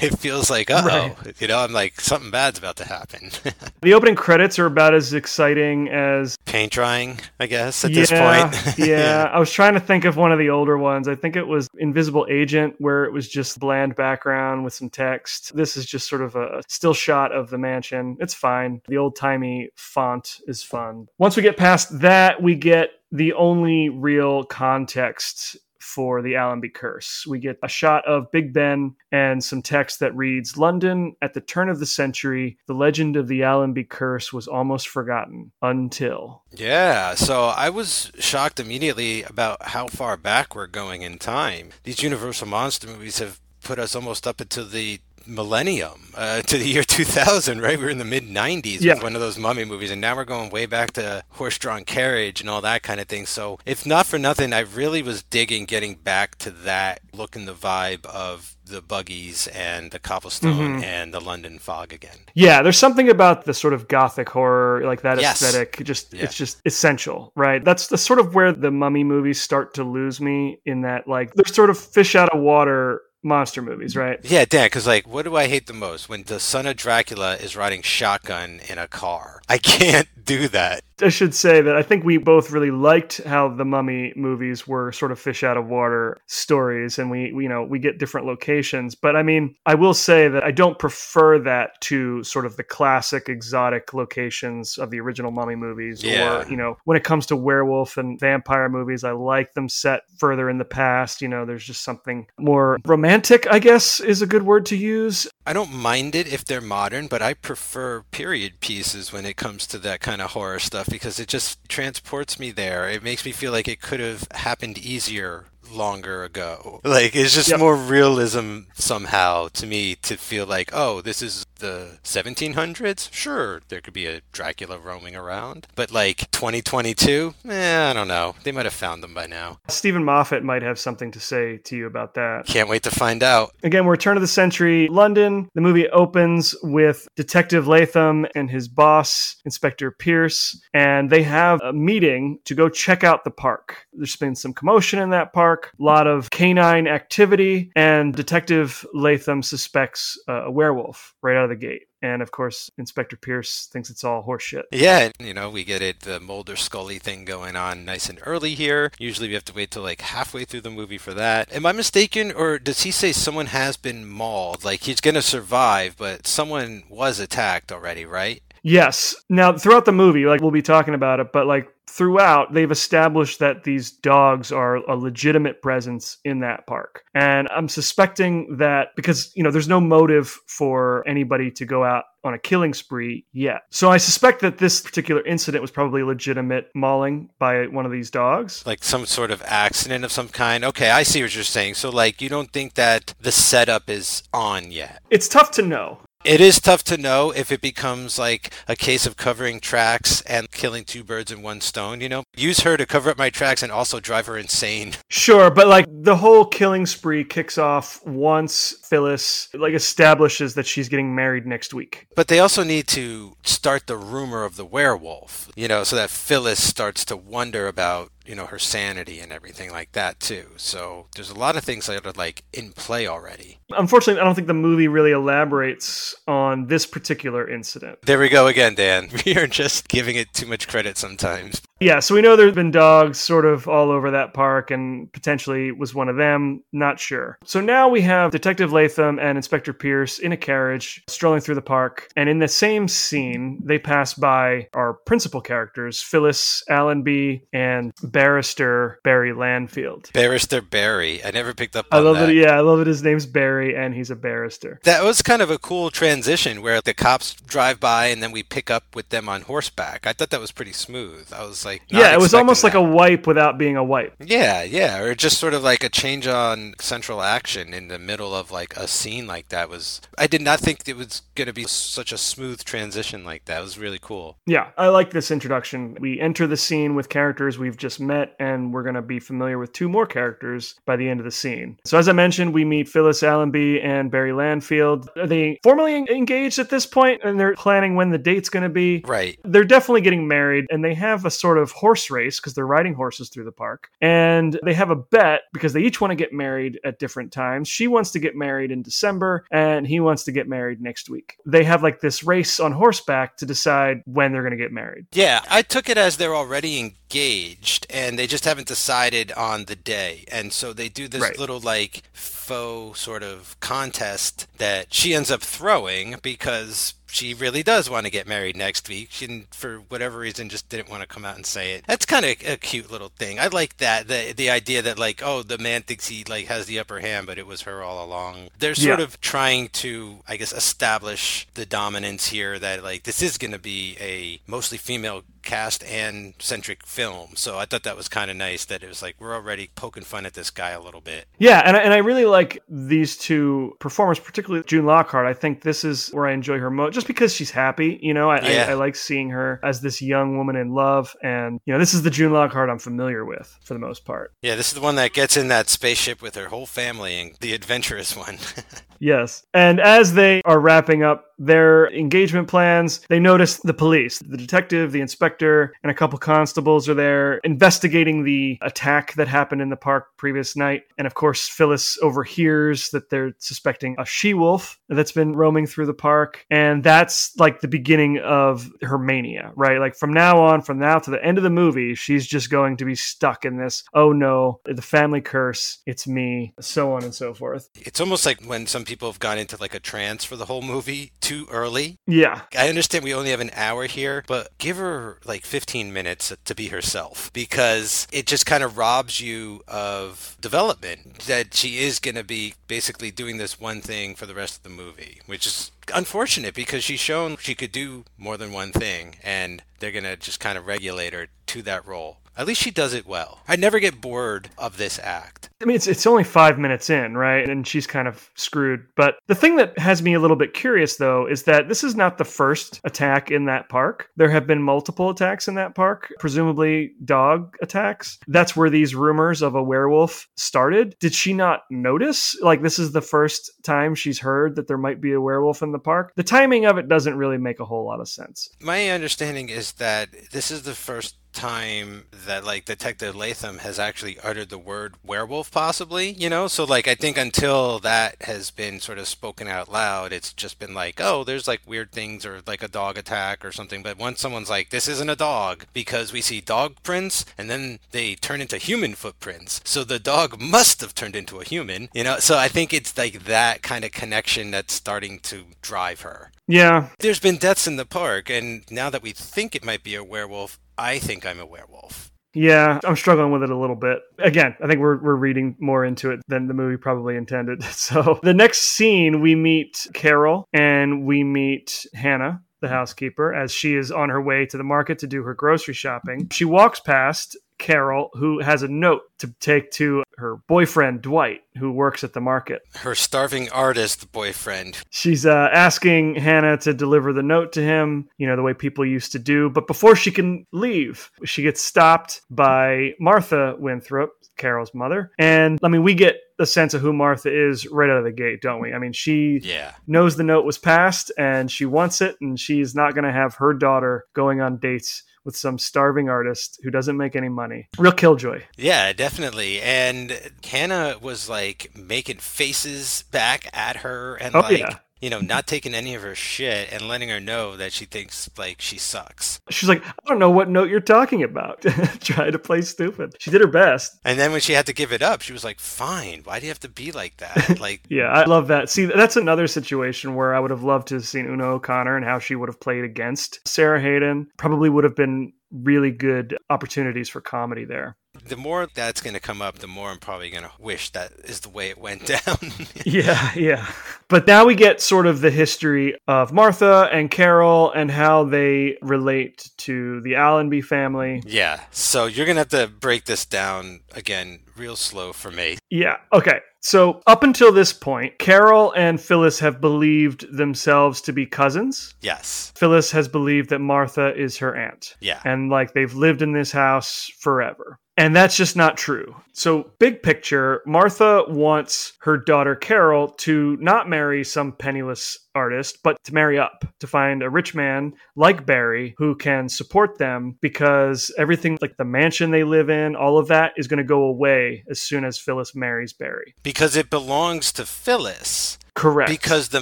S7: It feels like, oh.
S1: Right.
S7: You know, I'm like, something bad's about to happen.
S1: The opening credits are about as exciting as
S7: Paint drying, I guess, at
S1: yeah,
S7: this point.
S1: yeah, I was trying to think of one of the older ones. I think it was Invisible Agent, where it was just bland background with some text. This is just sort of a still shot of the mansion. It's fine. The old timey font is fun. Once we get past that, we get the only real context for the Allenby curse. We get a shot of Big Ben and some text that reads London at the turn of the century, the legend of the Allenby curse was almost forgotten until.
S7: Yeah, so I was shocked immediately about how far back we're going in time. These Universal Monster movies have put us almost up into the millennium, uh, to the year 2000, right? We were in the mid 90s
S1: Yeah.
S7: with one of those mummy movies, and now we're going way back to horse drawn carriage and all that kind of thing. So, if not for nothing, I really was digging getting back to that look and the vibe of the buggies and the cobblestone
S1: Mhm.
S7: and the London fog again.
S1: Yeah, there's something about the sort of gothic horror, like that
S7: Yes.
S1: aesthetic. Just
S7: Yeah.
S1: it's just essential, right? That's the sort of where the mummy movies start to lose me in that like they're sort of fish out of water monster movies, right?
S7: Yeah, Dan, because like, what do I hate the most? When the son of Dracula is riding shotgun in a car. I can't do that.
S1: I should say that I think we both really liked how the Mummy movies were sort of fish out of water stories, and we, we you know we get different locations. But I mean, I will say that I don't prefer that to sort of the classic exotic locations of the original Mummy movies,
S7: Yeah.
S1: or you know when it comes to werewolf and vampire movies, I like them set further in the past. You know, there's just something more romantic, I guess, is a good word to use.
S7: I don't mind it if they're modern, but I prefer period pieces when it comes to that kind of horror stuff because it just transports me there. It makes me feel like it could have happened easier longer ago. Like it's just
S1: Yep.
S7: more realism somehow to me to feel like, oh, this is the 1700s. Sure, there could be a Dracula roaming around, but like 2022, eh, I don't know. They might have found them by now.
S1: Steven Moffat might have something to say to you about that.
S7: Can't wait to find out.
S1: Again, we're turn of the century London. The movie opens with Detective Latham and his boss, Inspector Pierce, and they have a meeting to go check out the park. There's been some commotion in that park, a lot of canine activity, and Detective Latham suspects uh, a werewolf right out of the gate. And of course, Inspector Pierce thinks it's all horseshit.
S7: Yeah, you know, we get it, the Mulder Scully thing going on nice and early here. Usually we have to wait till like halfway through the movie for that. Am I mistaken, or does he say someone has been mauled? Like he's gonna survive, but someone was attacked already, right?
S1: Yes. Now, throughout the movie, like we'll be talking about it, but like throughout, they've established that these dogs are a legitimate presence in that park. And I'm suspecting that because, you know, there's no motive for anybody to go out on a killing spree yet. So I suspect that this particular incident was probably a legitimate mauling by one of these dogs.
S7: Like some sort of accident of some kind. Okay, I see what you're saying. So like you don't think that the setup is on yet.
S1: It's tough to know.
S7: It is tough to know if it becomes like a case of covering tracks and killing two birds in one stone, you know? Use her to cover up my tracks and also drive her insane.
S1: Sure, but like the whole killing spree kicks off once Phyllis like establishes that she's getting married next week.
S7: But they also need to start the rumor of the werewolf, you know, so that Phyllis starts to wonder about, you know, her sanity and everything like that too. So there's a lot of things that are like in play already.
S1: Unfortunately, I don't think the movie really elaborates on this particular incident.
S7: There we go again, Dan. We are just giving it too much credit sometimes.
S1: Yeah, so we know there's been dogs sort of all over that park and potentially was one of them, not sure. So now we have Detective Latham and Inspector Pierce in a carriage strolling through the park, and in the same scene, they pass by our principal characters, Phyllis Allenby and Barrister Barry Lanfield.
S7: Barrister Barry. I never picked up
S1: I love
S7: that.
S1: that. Yeah, I love that his name's Barry and he's a barrister.
S7: That was kind of a cool transition where the cops drive by and then we pick up with them on horseback. I thought that was pretty smooth. I was like,
S1: Yeah, it was almost like a wipe without being a wipe.
S7: Yeah, yeah, or just sort of like a change on central action in the middle of like a scene like that was. I did not think it was going to be such a smooth transition like that. It was really cool.
S1: Yeah, I like this introduction. We enter the scene with characters we've just met, and we're going to be familiar with two more characters by the end of the scene. So, as I mentioned, we meet Phyllis Allenby and Barry Lanfield. Are they formally engaged at this point, and they're planning when the date's going to be?
S7: Right.
S1: They're definitely getting married, and they have a sort of horse race because they're riding horses through the park. And they have a bet because they each want to get married at different times. She wants to get married in December, and he wants to get married next week. They have like this race on horseback to decide when they're going to get married.
S7: Yeah, I took it as they're already engaged and they just haven't decided on the day. And so they do this
S1: Right.
S7: little like faux sort of contest that she ends up throwing because she really does want to get married next week. She, didn't- for whatever reason, just didn't want to come out and say it. That's kind of a cute little thing. I like that. The the idea that like, oh, the man thinks he like has the upper hand, but it was her all along. They're sort
S1: Yeah.
S7: of trying to, I guess, establish the dominance here. That like this is going to be a mostly female cast and centric film. So I thought that was kind of nice. That it was like we're already poking fun at this guy a little bit.
S1: Yeah, and I, and I really like these two performers, particularly June Lockhart. I think this is where I enjoy her most, just because she's happy. You know, I,
S7: Yeah.
S1: I, I like seeing her as this young woman in love, and you know, this is the June Lockhart I'm familiar with for the most part.
S7: Yeah, this is the one that gets in that spaceship with her whole family and the adventurous one.
S1: Yes. And as they are wrapping up their engagement plans, they notice the police. The detective, the inspector, and a couple constables are there investigating the attack that happened in the park previous night. And of course, Phyllis overhears that they're suspecting a she wolf that's been roaming through the park. And that's like the beginning of her mania, right? Like from now on, from now to the end of the movie, she's just going to be stuck in this oh no, the family curse, it's me, so on and so forth.
S7: It's almost like when some people have gone into like a trance for the whole movie too early.
S1: Yeah.
S7: I understand we only have an hour here, but give her like 15 minutes to be herself because it just kind of robs you of development that she is going to be basically doing this one thing for the rest of the movie, which is unfortunate because she's shown she could do more than one thing and they're going to just kind of regulate her to that role. At least she does it well. I never get bored of this act.
S1: I mean, it's it's only five minutes in, right? And she's kind of screwed. But the thing that has me a little bit curious, though, is that this is not the first attack in that park. There have been multiple attacks in that park, presumably dog attacks. That's where these rumors of a werewolf started. Did she not notice? Like, this is the first time she's heard that there might be a werewolf in the park. The timing of it doesn't really make a whole lot of sense.
S7: My understanding is that this is the first time that like detective latham has actually uttered the word werewolf possibly you know? So like i think until that has been sort of spoken out loud it's just been like oh there's like weird things or like a dog attack or something. But once someone's like this isn't a dog because we see dog prints and then they turn into human footprints. So the dog must have turned into a human you know? So i think it's like that kind of connection that's starting to drive her.
S1: Yeah,
S7: there's been deaths in the park and now that we think it might be a werewolf i think i'm a werewolf
S1: Yeah, I'm struggling with it a little bit. Again, I think we're we're reading more into it than the movie probably intended. So the next scene, we meet Carol and we meet Hannah, the housekeeper, as she is on her way to the market to do her grocery shopping. She walks past Carol, who has a note to take to her boyfriend Dwight, who works at the market.
S7: her starving artist boyfriend
S1: She's uh, asking Hannah to deliver the note to him, you know, the way people used to do. But before she can leave, she gets stopped by Martha Winthrop, Carol's mother. And I mean, we get the sense of who Martha is right out of the gate, don't we? I mean, she
S7: yeah
S1: knows the note was passed and she wants it, and she's not going to have her daughter going on dates with some starving artist who doesn't make any money. Real killjoy.
S7: Yeah, definitely. And Hannah was like making faces back at her and
S1: Oh,
S7: like
S1: yeah.
S7: You know, mm-hmm. not taking any of her shit and letting her know that she thinks like she sucks.
S1: She's like, I don't know what note you're talking about. Try to play stupid. She did her best.
S7: And then when she had to give it up, she was like, "Fine, why do you have to be like that?" Like
S1: Yeah, I love that. See, that's another situation where I would have loved to have seen Una O'Connor and how she would have played against Sara Haden. Probably would have been really good opportunities for comedy there.
S7: The more that's going to come up, the more I'm probably going to wish that is the way it went down.
S1: Yeah, yeah. But now we get sort of the history of Martha and Carol and how they relate to the Allenby family.
S7: yeah. So you're going to have to break this down again real slow for me.
S1: Yeah. Okay. So up until this point, Carol and Phyllis have believed themselves to be cousins.
S7: Yes.
S1: Phyllis has believed that Martha is her aunt.
S7: Yeah.
S1: And like they've lived in this house forever. And that's just not true. So, big picture, Martha wants her daughter Carol to not marry some penniless artist, but to marry up, to find a rich man like Barry who can support them because everything like the mansion they live in, all of that is going to go away as soon as Phyllis marries Barry.
S7: Because it belongs to Phyllis.
S1: Correct.
S7: Because the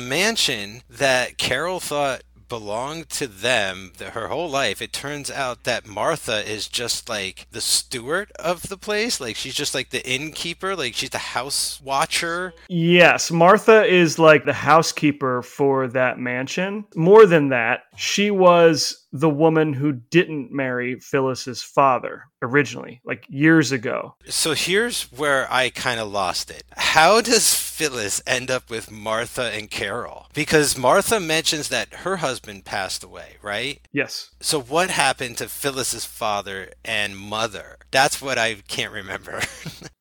S7: mansion that Carol thought belonged to them the, her whole life, it turns out that Martha is just like the steward of the place. Like she's just like the innkeeper, like she's the house watcher.
S1: Yes, Martha is like the housekeeper for that mansion. More than that, she was the woman who didn't marry Phyllis's father originally, like years ago.
S7: So here's where I kind of lost it. How does Phyllis end up with Martha and Carol? Because Martha mentions that her husband passed away, right?
S1: Yes.
S7: So what happened to Phyllis's father and mother? That's what I can't remember.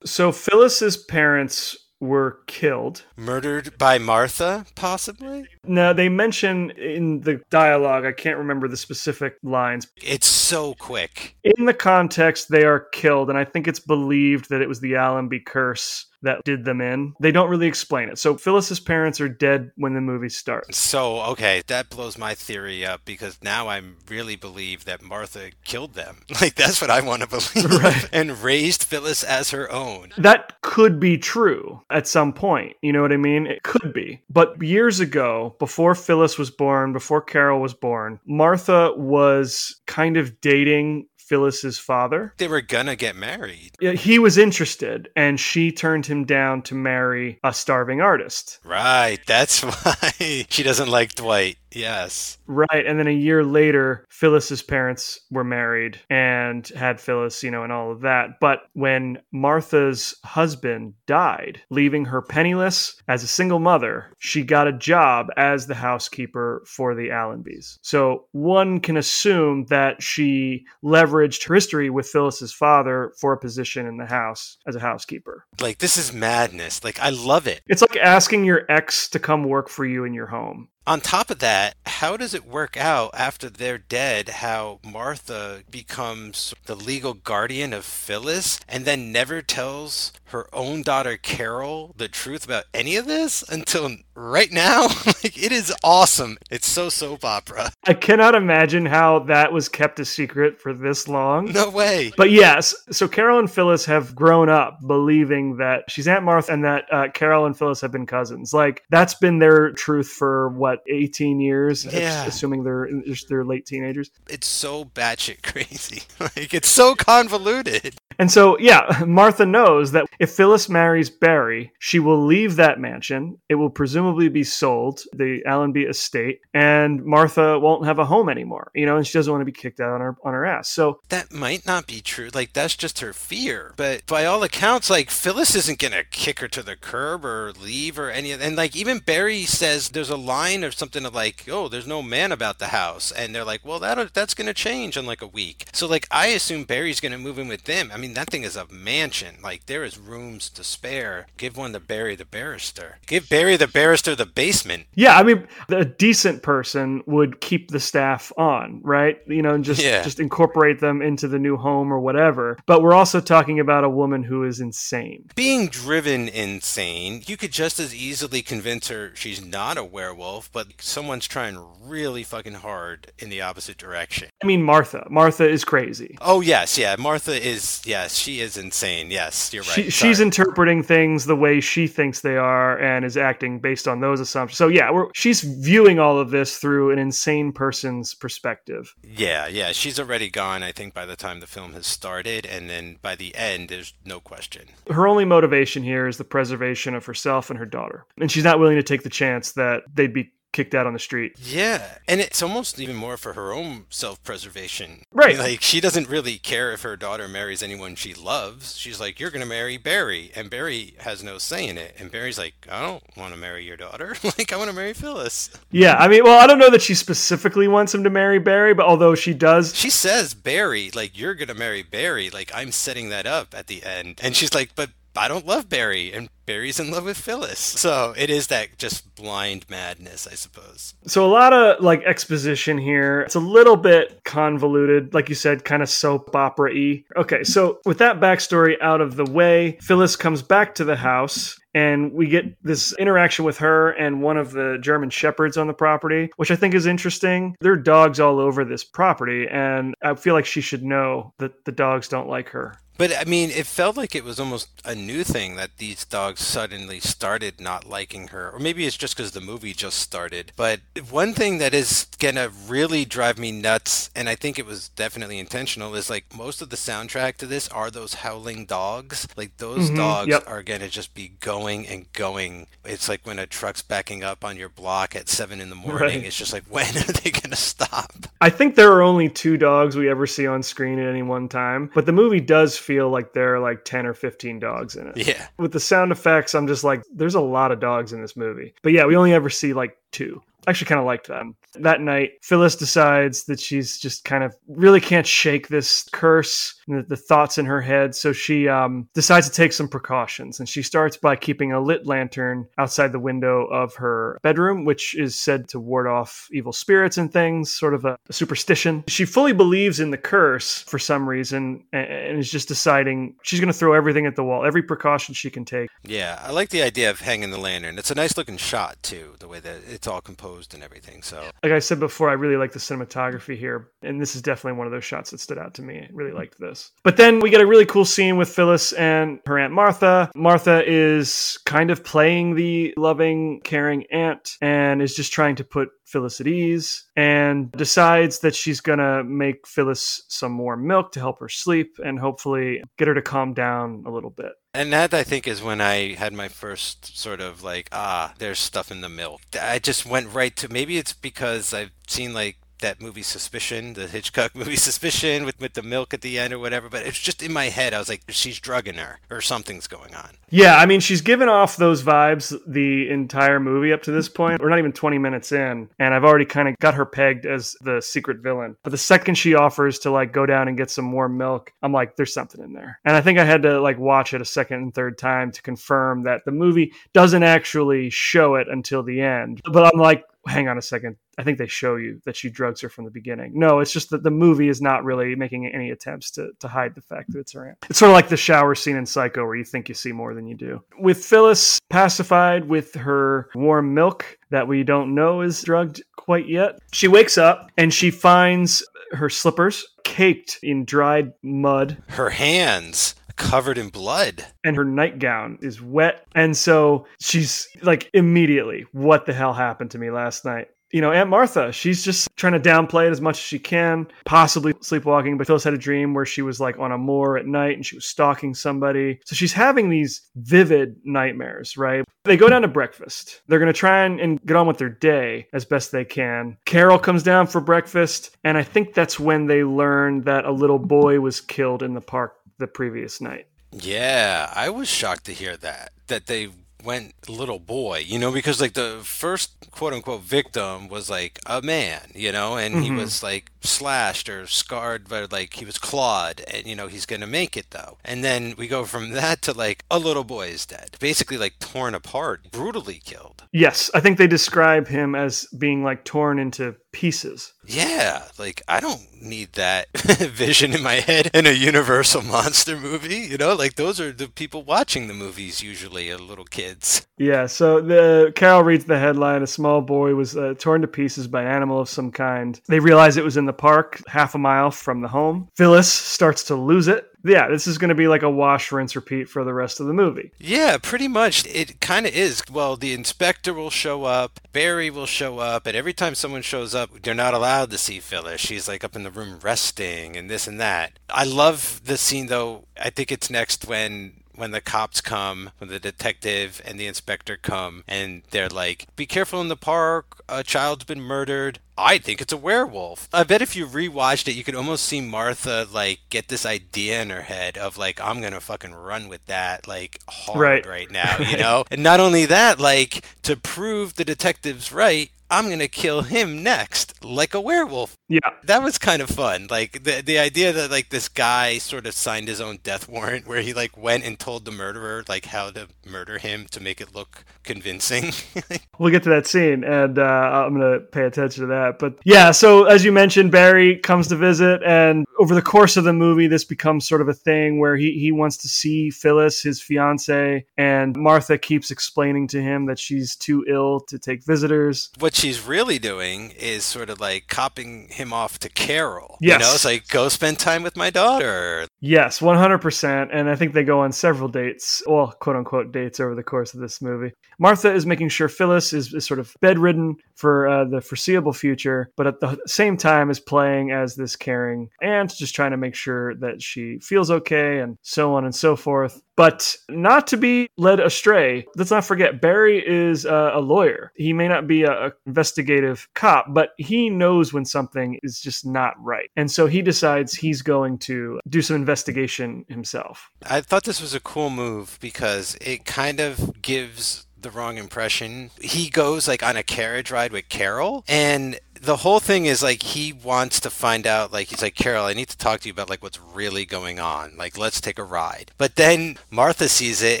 S1: So Phyllis's parents were killed.
S7: Murdered by Martha, possibly?
S1: Now, they mention in the dialogue, I can't remember the specific lines.
S7: It's so quick.
S1: In the context, they are killed, and I think it's believed that it was the Allenby curse that did them in. They don't really explain it. So Phyllis's parents are dead when the movie starts.
S7: So, okay, that blows my theory up because now I really believe that Martha killed them. Like, that's what I want to believe.
S1: Right.
S7: And raised Phyllis as her own.
S1: That could be true at some point. You know what I mean? It could be. But years ago, before Phyllis was born, before Carol was born, Martha was kind of dating Phyllis's father.
S7: They were gonna get married.
S1: He was interested, and she turned him down to marry a starving artist.
S7: Right, that's why she doesn't like Dwight. Yes.
S1: Right. And then a year later, Phyllis's parents were married and had Phyllis, you know, and all of that. But when Martha's husband died, leaving her penniless as a single mother, she got a job as the housekeeper for the Allenbys. So one can assume that she leveraged her history with Phyllis's father for a position in the house as a housekeeper.
S7: Like, this is madness. Like, I love it.
S1: It's like asking your ex to come work for you in your home.
S7: On top of that, how does it work out after they're dead? How Martha becomes the legal guardian of Phyllis and then never tells her own daughter Carol the truth about any of this until right now? like, it is awesome. It's so soap opera.
S1: I cannot imagine how that was kept a secret for this long.
S7: No way.
S1: But yes, so Carol and Phyllis have grown up believing that she's Aunt Martha and that uh, Carol and Phyllis have been cousins. Like that's been their truth for what eighteen years,
S7: Yeah.
S1: assuming they're they're late teenagers.
S7: It's so batshit crazy. like, it's so convoluted.
S1: And so, yeah, Martha knows that if Phyllis marries Barry, she will leave that mansion. It will presumably be sold, the Allenby estate, and Martha won't have a home anymore. You know, and she doesn't want to be kicked out on her on her ass. So
S7: That might not be true. Like, that's just her fear. But by all accounts, like, Phyllis isn't going to kick her to the curb or leave or any of And, like, even Barry says there's a line or something of, like, oh, there's no man about the house. And they're like, well, that that's going to change in, like, a week. So, like, I assume Barry's going to move in with them. I mean, that thing is a mansion. Like, there is rooms to spare. Give one to Barry the barrister. Give Barry the barrister the basement.
S1: Yeah, I mean, a decent person would keep the staff on, right? You know, and just
S7: Yeah.
S1: just incorporate them into the new home or whatever. But we're also talking about a woman who is insane.
S7: being driven insane, you could just as easily convince her she's not a werewolf, but someone's trying really fucking hard in the opposite direction.
S1: I mean, Martha. Martha is crazy.
S7: Oh yes, yeah, Martha is yes, she is insane. Yes, you're right.
S1: She, she's interpreting things the way she thinks they are and is acting based on those assumptions. So yeah, we're, she's viewing all of this through an insane person's perspective.
S7: Yeah, yeah, she's already gone. I think by the time the film has started, and then by the end, there's no question.
S1: Her only motivation here is the preservation of herself and her daughter, and she's not willing to take the chance that they'd be kicked out on the street.
S7: Yeah, and it's almost even more for her own self-preservation.
S1: Right.
S7: Like she doesn't really care if her daughter marries anyone she loves. She's like, "You're going to marry Barry," and Barry has no say in it. And Barry's like, "I don't want to marry your daughter. like, I want to marry Phyllis."
S1: Yeah, I mean, well, I don't know that she specifically wants him to marry Barry, but although she does,
S7: She says Barry, like, "You're going to marry Barry." Like, I'm setting that up at the end, and she's like, "But." I don't love Barry, and Barry's in love with Phyllis. So it is that just blind madness, I suppose.
S1: so a lot of like exposition here. It's a little bit convoluted, like you said, kind of soap opera y. Okay, so with that backstory out of the way, Phyllis comes back to the house. And we get this interaction with her and one of the German shepherds on the property, which I think is interesting. There are dogs all over this property, and I feel like she should know that the dogs don't like her.
S7: But I mean, it felt like it was almost a new thing that these dogs suddenly started not liking her. Or maybe it's just because the movie just started. But one thing that is going to really drive me nuts, and I think it was definitely intentional, is like most of the soundtrack to this are those howling dogs. Like those
S1: Mhm,
S7: dogs
S1: yep.
S7: are going to just be going and going. It's like when a truck's backing up on your block at seven in the morning.
S1: Right.
S7: It's just like, when are they going to stop?
S1: I think there are only two dogs we ever see on screen at any one time, but the movie does feel like there are like 10 or 15 dogs in it.
S7: Yeah.
S1: With the sound effects, I'm just like, there's a lot of dogs in this movie. But yeah, we only ever see like two. I actually kind of liked that. That night, Phyllis decides that she's just kind of really can't shake this curse, the, the thoughts in her head. So she um, decides to take some precautions. And she starts by keeping a lit lantern outside the window of her bedroom, which is said to ward off evil spirits and things, sort of a, a superstition. She fully believes in the curse for some reason and, and is just deciding she's going to throw everything at the wall, every precaution she can take.
S7: Yeah, I like the idea of hanging the lantern. It's a nice looking shot too, the way that it's all composed and everything. So
S1: Like I said before, I really like the cinematography here, and this is definitely one of those shots that stood out to me. I really liked this. But then we get a really cool scene with Phyllis and her Aunt Martha. Martha is kind of playing the loving, caring aunt and is just trying to put Phyllis at ease and decides that she's going to make Phyllis some more milk to help her sleep and hopefully get her to calm down a little bit.
S7: And that I think is when I had my first sort of like, ah, there's stuff in the milk. I just went right to maybe it's because I've seen like that movie Suspicion, the Hitchcock movie Suspicion with, with the milk at the end or whatever, but it's just in my head. I was like, she's drugging her or something's going on.
S1: Yeah, I mean, she's given off those vibes the entire movie up to this point. We're not even 20 minutes in, and I've already kind of got her pegged as the secret villain. But the second she offers to like go down and get some more milk, I'm like, there's something in there. And I think I had to like watch it a second and third time to confirm that the movie doesn't actually show it until the end. But I'm like, hang on a second. I think they show you that she drugs her from the beginning. No, it's just that the movie is not really making any attempts to, to hide the fact that it's her aunt. It's sort of like the shower scene in Psycho where you think you see more than you do. With Phyllis pacified with her warm milk that we don't know is drugged quite yet, she wakes up and she finds her slippers caked in dried mud
S7: Her hands covered in blood.
S1: and her nightgown is wet. And so she's like, immediately, what the hell happened to me last night? You know, Aunt Martha, she's just trying to downplay it as much as she can, possibly sleepwalking. But Phyllis had a dream where she was like on a moor at night and she was stalking somebody. So she's having these vivid nightmares, right? They go down to breakfast. They're going to try and, and get on with their day as best they can. Carol comes down for breakfast. And I think that's when they learn that a little boy was killed in the park the previous night.
S7: Yeah, I was shocked to hear that. That they went little boy, you know, because like the first quote unquote victim was like a man, you know, and he mm-hmm. was like slashed or scarred, but like he was clawed, and you know, he's gonna make it though. And then we go from that to like a little boy is dead, basically like torn apart, brutally killed.
S1: Yes, I think they describe him as being like torn into pieces.
S7: Yeah, like I don't need that vision in my head in a Universal monster movie, you know, like those are the people watching the movies usually, are little kids.
S1: Yeah, so the Carol reads the headline: a small boy was uh, torn to pieces by an animal of some kind. They realize it was in the park, half a mile from the home. Phyllis starts to lose it. Yeah, this is going to be like a wash, rinse, repeat for the rest of the movie.
S7: Yeah, pretty much. It kind of is. Well, the inspector will show up, Barry will show up, and every time someone shows up, they're not allowed to see Phyllis. She's like up in the room resting and this and that. I love the scene though. I think it's next when when the cops come, when the detective and the inspector come, and they're like, "Be careful in the park. A child's been murdered." I think it's a werewolf. I bet if you rewatched it, you could almost see Martha like get this idea in her head of like, I'm gonna fucking run with that like hard
S1: Right.
S7: right, now, you know? and not only that, like to prove the detective's right, I'm gonna kill him next, like a werewolf.
S1: Yeah,
S7: That was kind of fun. Like the the idea that like this guy sort of signed his own death warrant where he like went and told the murderer like how to murder him to make it look convincing.
S1: we'll get to that scene, and uh, I'm going to pay attention to that. But yeah, so as you mentioned, Barry comes to visit, and over the course of the movie, this becomes sort of a thing where he, he wants to see Phyllis, his fiance, and Martha keeps explaining to him that she's too ill to take visitors.
S7: what she's really doing is sort of like copping him off to Carol.
S1: Yes.
S7: You know, it's like go spend time with my daughter.
S1: Yes, 100%. And I think they go on several dates, well, quote unquote dates over the course of this movie. Martha is making sure Phyllis is, is sort of bedridden for uh, the foreseeable future, but at the same time is playing as this caring aunt, just trying to make sure that she feels okay and so on and so forth. But not to be led astray, let's not forget Barry is uh, a lawyer. He may not be a, a investigative cop, but he knows when something is just not right. And so he decides he's going to do some investigation himself.
S7: I thought this was a cool move because it kind of gives the wrong impression. He goes like on a carriage ride with Carol and the whole thing is like he wants to find out like he's like Carol I need to talk to you about like what's really going on. Like let's take a ride. But then Martha sees it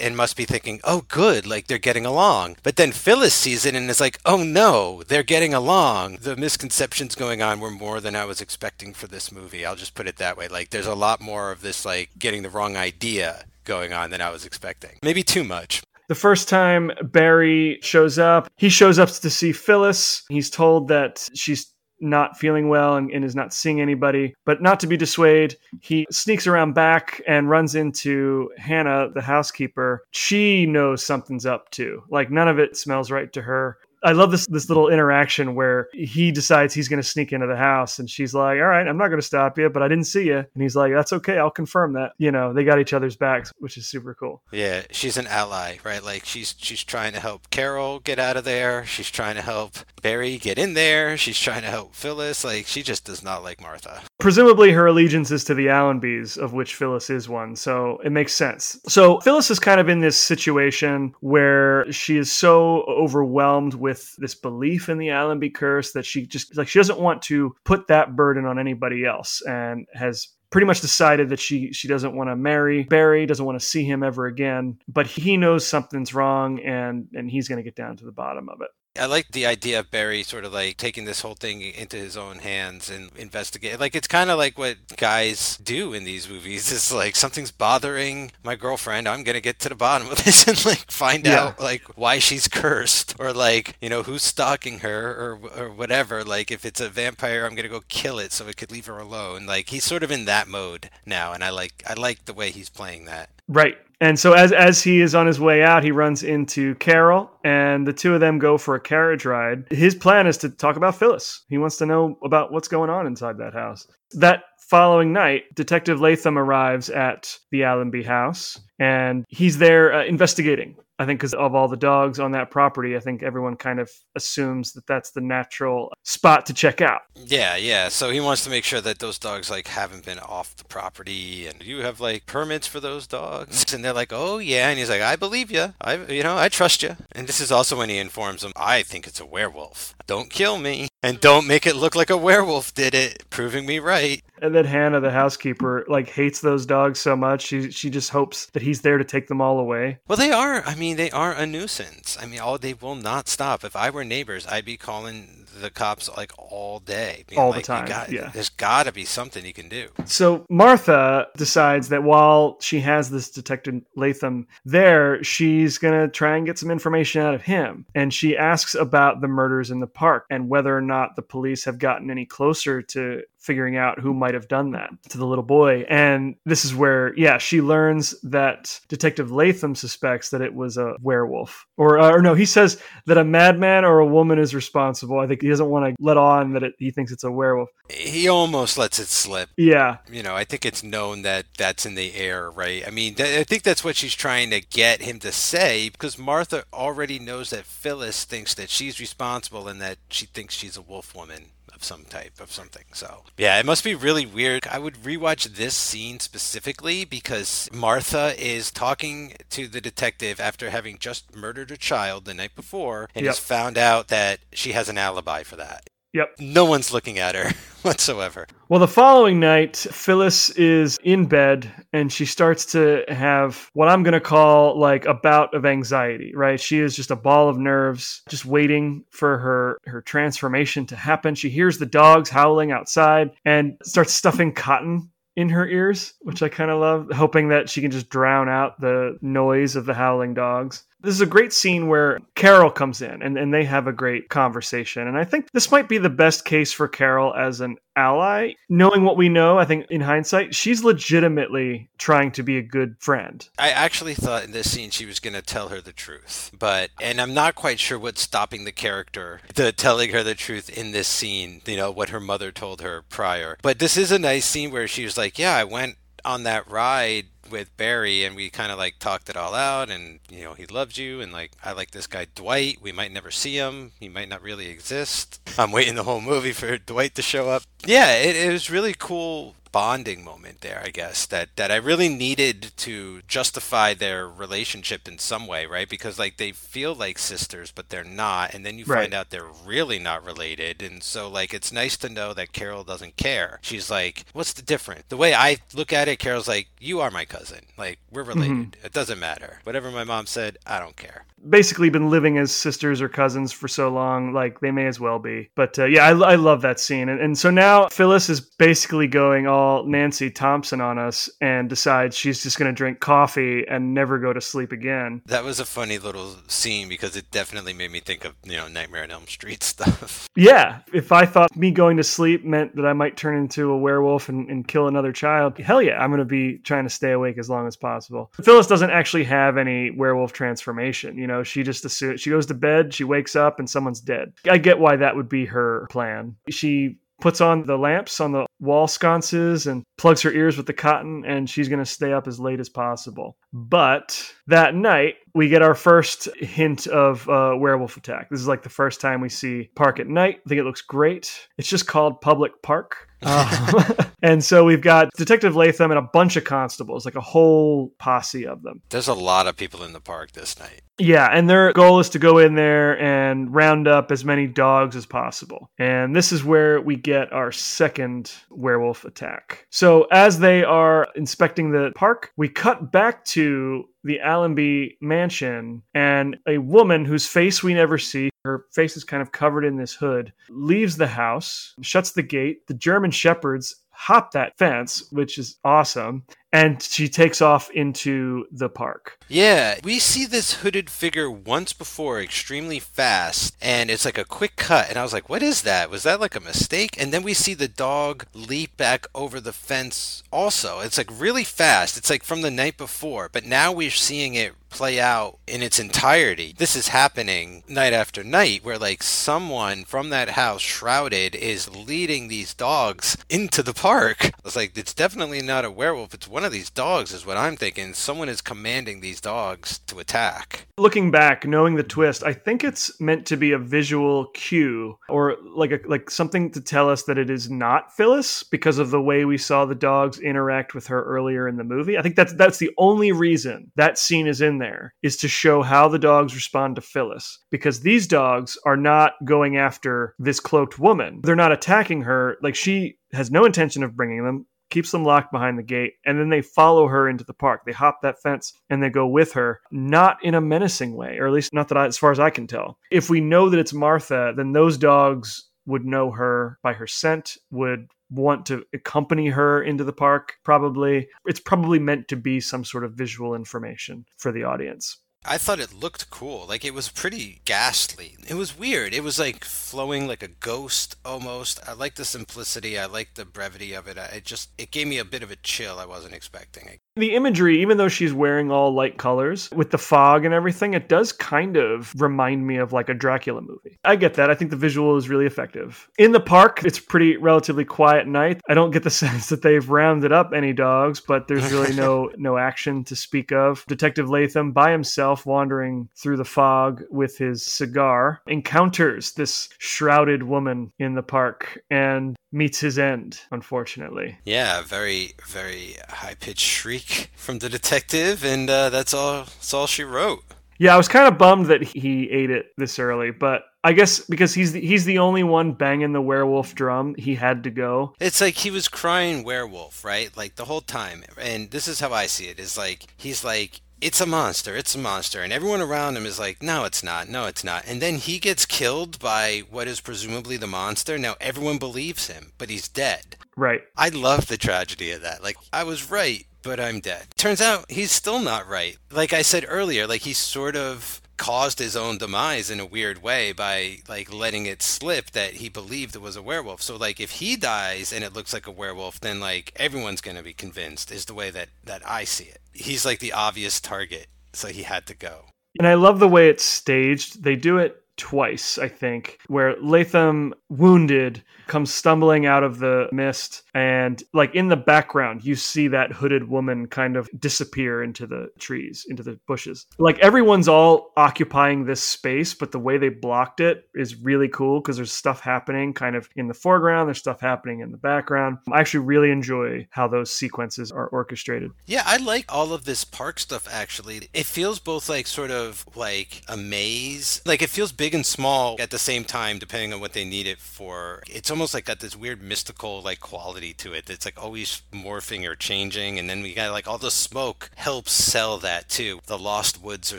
S7: and must be thinking oh good like they're getting along. But then Phyllis sees it and is like oh no they're getting along. The misconceptions going on were more than I was expecting for this movie. I'll just put it that way. Like there's a lot more of this like getting the wrong idea going on than I was expecting. Maybe too much
S1: The first time Barry shows up, he shows up to see Phyllis. He's told that she's not feeling well and, and is not seeing anybody. But not to be dissuaded, he sneaks around back and runs into Hannah, the housekeeper. She knows something's up too. Like none of it smells right to her. I love this this little interaction where he decides he's going to sneak into the house, and she's like, "All right, I'm not going to stop you, but I didn't see you." And he's like, "That's okay, I'll confirm that." You know, they got each other's backs, which is super cool.
S7: Yeah, she's an ally, right? Like she's she's trying to help Carol get out of there. She's trying to help Barry get in there. She's trying to help Phyllis. Like she just does not like Martha.
S1: Presumably, her allegiance is to the Allenbys, of which Phyllis is one, so it makes sense. So Phyllis is kind of in this situation where she is so overwhelmed with this belief in the Allenby curse that she just like she doesn't want to put that burden on anybody else, and has pretty much decided that she she doesn't want to marry Barry, doesn't want to see him ever again, but he knows something's wrong and and he's going to get down to the bottom of it.
S7: I like the idea of Barry sort of like taking this whole thing into his own hands and investigate. Like it's kind of like what guys do in these movies. It's like something's bothering my girlfriend. I'm gonna get to the bottom of this and like find
S1: Yeah.
S7: out like why she's cursed or like you know who's stalking her or or whatever. Like if it's a vampire, I'm gonna go kill it so it could leave her alone. Like he's sort of in that mode now, and I like I like the way he's playing that.
S1: Right. And so as as he is on his way out, he runs into Carol and the two of them go for a carriage ride. His plan is to talk about Phyllis. He wants to know about what's going on inside that house. That following night, Detective Latham arrives at the Allenby house and he's there uh, investigating. I think because of all the dogs on that property, I think everyone kind of assumes that that's the natural spot to check out.
S7: Yeah, yeah. So he wants to make sure that those dogs like haven't been off the property, and you have like permits for those dogs. And they're like, "Oh yeah," and he's like, "I believe you. I, you know, I trust you." And this is also when he informs them, "I think it's a werewolf. Don't kill me, and don't make it look like a werewolf did it, proving me right."
S1: And then Hannah, the housekeeper, like hates those dogs so much. She she just hopes that he's there to take them all away.
S7: Well, they are. I mean, they are a nuisance. I mean, all they will not stop. If I were neighbors, I'd be calling the cops like all day.
S1: All the
S7: like, "You
S1: time,
S7: got-
S1: yeah.
S7: There's got to be something you can do.
S1: So Martha decides that while she has this detective Latham there, she's going to try and get some information out of him. And she asks about the murders in the park and whether or not the police have gotten any closer to figuring out who might have done that to the little boy. And this is where, yeah, she learns that Detective Latham suspects that it was a werewolf. Or, uh, or no, he says that a madman or a woman is responsible. I think he doesn't want to let on that it, he thinks it's a werewolf.
S7: He almost lets it slip.
S1: Yeah,
S7: you know, I think it's known that that's in the air, right? I mean, th- I think that's what she's trying to get him to say because Martha already knows that Phyllis thinks that she's responsible and that she thinks she's a wolf woman of some type of something. So, yeah, it must be really weird. I would rewatch this scene specifically because Martha is talking to the detective after having just murdered a child the night before and
S1: Yep.
S7: has found out that she has an alibi for that.
S1: Yep.
S7: No one's looking at her whatsoever.
S1: Well, the following night, Phyllis is in bed and she starts to have what I'm going to call like a bout of anxiety, right? She is just a ball of nerves, just waiting for her her transformation to happen. She hears the dogs howling outside and starts stuffing cotton in her ears, which I kind of love, hoping that she can just drown out the noise of the howling dogs. This is a great scene where Carol comes in and, and they have a great conversation. And I think this might be the best case for Carol as an ally. Knowing what we know, I think in hindsight, she's legitimately trying to be a good friend.
S7: I actually thought in this scene she was going to tell her the truth, but and I'm not quite sure what's stopping the character to telling her the truth in this scene. You know what her mother told her prior, but this is a nice scene where she was like, "Yeah, I went on that ride." With Barry and we kind of like talked it all out and you know he loves you and like I like this guy Dwight. We might never see him. He might not really exist. I'm waiting the whole movie for Dwight to show up. Yeah it, it was really cool bonding moment there, I guess, that, that I really needed to justify their relationship in some way, right? Because like they feel like sisters, but they're not. And then you
S1: Right.
S7: find out they're really not related. And so like it's nice to know that Carol doesn't care. She's like, what's the difference? The way I look at it, Carol's like, you are my cousin. Like we're mm-hmm. related. It doesn't matter. Whatever my mom said, I don't care.
S1: Basically been living as sisters or cousins for so long, like they may as well be. But uh, yeah, I, I love that scene. And, and so now Phyllis is basically going all Nancy Thompson on us and decides she's just going to drink coffee and never go to sleep again.
S7: That was a funny little scene because it definitely made me think of, you know, Nightmare on Elm Street stuff.
S1: Yeah, if I thought me going to sleep meant that I might turn into a werewolf and, and kill another child, hell yeah, I'm going to be trying to stay awake as long as possible. Phyllis doesn't actually have any werewolf transformation. You know, she just assumes she goes to bed, she wakes up, and someone's dead. I get why that would be her plan. She puts on the lamps on the wall sconces and plugs her ears with the cotton, and she's going to stay up as late as possible. But that night, we get our first hint of uh, werewolf attack. This is like the first time we see Park at night. I think it looks great. It's just called Public Park. Um, and so we've got Detective Latham and a bunch of constables, like a whole posse of them.
S7: There's a lot of people in the park this night.
S1: Yeah, and their goal is to go in there and round up as many dogs as possible. And this is where we get our second werewolf attack. So, as they are inspecting the park, we cut back to the Allenby mansion, and a woman whose face we never see, her face is kind of covered in this hood, leaves the house, shuts the gate. The German shepherds hop that fence, which is awesome, and she takes off into the park.
S7: Yeah, we see this hooded figure once before extremely fast, and it's like a quick cut. And I was like, what is that? Was that like a mistake? And then we see the dog leap back over the fence also. It's like really fast. It's like from the night before, but now we're seeing it play out in its entirety. This is happening night after night where like someone from that house shrouded is leading these dogs into the park. I was like, it's definitely not a werewolf. It's one of these dogs is what I'm thinking. Someone is commanding these dogs to attack.
S1: Looking back, knowing the twist, I think it's meant to be a visual cue or like a like something to tell us that it is not Phyllis because of the way we saw the dogs interact with her earlier in the movie. I think that's that's the only reason that scene is in there is to show how the dogs respond to Phyllis because these dogs are not going after this cloaked woman. They're not attacking her like she has no intention of bringing them keeps them locked behind the gate, and then they follow her into the park. They hop that fence and they go with her, not in a menacing way, or at least not that I, as far as I can tell. If we know that it's Martha, then those dogs would know her by her scent, would want to accompany her into the park, probably. It's probably meant to be some sort of visual information for the audience.
S7: I thought it looked cool. Like it was pretty ghastly. It was weird. It was like flowing like a ghost almost. I like the simplicity. I like the brevity of it. It just it gave me a bit of a chill I wasn't expecting.
S1: The imagery, even though she's wearing all light colors with the fog and everything, it does kind of remind me of like a Dracula movie. I get that. I think the visual is really effective. In the park, it's pretty relatively quiet night. I don't get the sense that they've rounded up any dogs, but there's really no no action to speak of. Detective Latham by himself wandering through the fog with his cigar encounters this shrouded woman in the park and meets his end, unfortunately.
S7: Yeah, very very high pitched shriek from the detective, and uh, that's all. That's all she wrote.
S1: Yeah, I was kind of bummed that he ate it this early, but I guess because he's the, he's the only one banging the werewolf drum, he had to go.
S7: It's like he was crying werewolf, right? Like the whole time. And this is how I see it. Is like he's like it's a monster, it's a monster, and everyone around him is like, no, it's not, no, it's not. And then he gets killed by what is presumably the monster. Now everyone believes him, but he's dead.
S1: Right.
S7: I love the tragedy of that. Like, I was right, but I'm dead. Turns out he's still not right. Like I said earlier, like he's sort of caused his own demise in a weird way by like letting it slip that he believed it was a werewolf. So like if he dies and it looks like a werewolf, then like everyone's going to be convinced is the way that that I see it. He's like the obvious target, so he had to go.
S1: And I love the way it's staged. They do it twice, I think, where Latham, wounded, comes stumbling out of the mist. And, like, in the background, you see that hooded woman kind of disappear into the trees, into the bushes. Like, everyone's all occupying this space, but the way they blocked it is really cool because there's stuff happening kind of in the foreground, there's stuff happening in the background. I actually really enjoy how those sequences are orchestrated.
S7: Yeah, I like all of this park stuff actually. It feels both like sort of like a maze. Like it feels big and small at the same time depending on what they need it for. It's almost like got this weird mystical like quality to it. It's like always morphing or changing and then we got like all the smoke helps sell that too. The lost woods or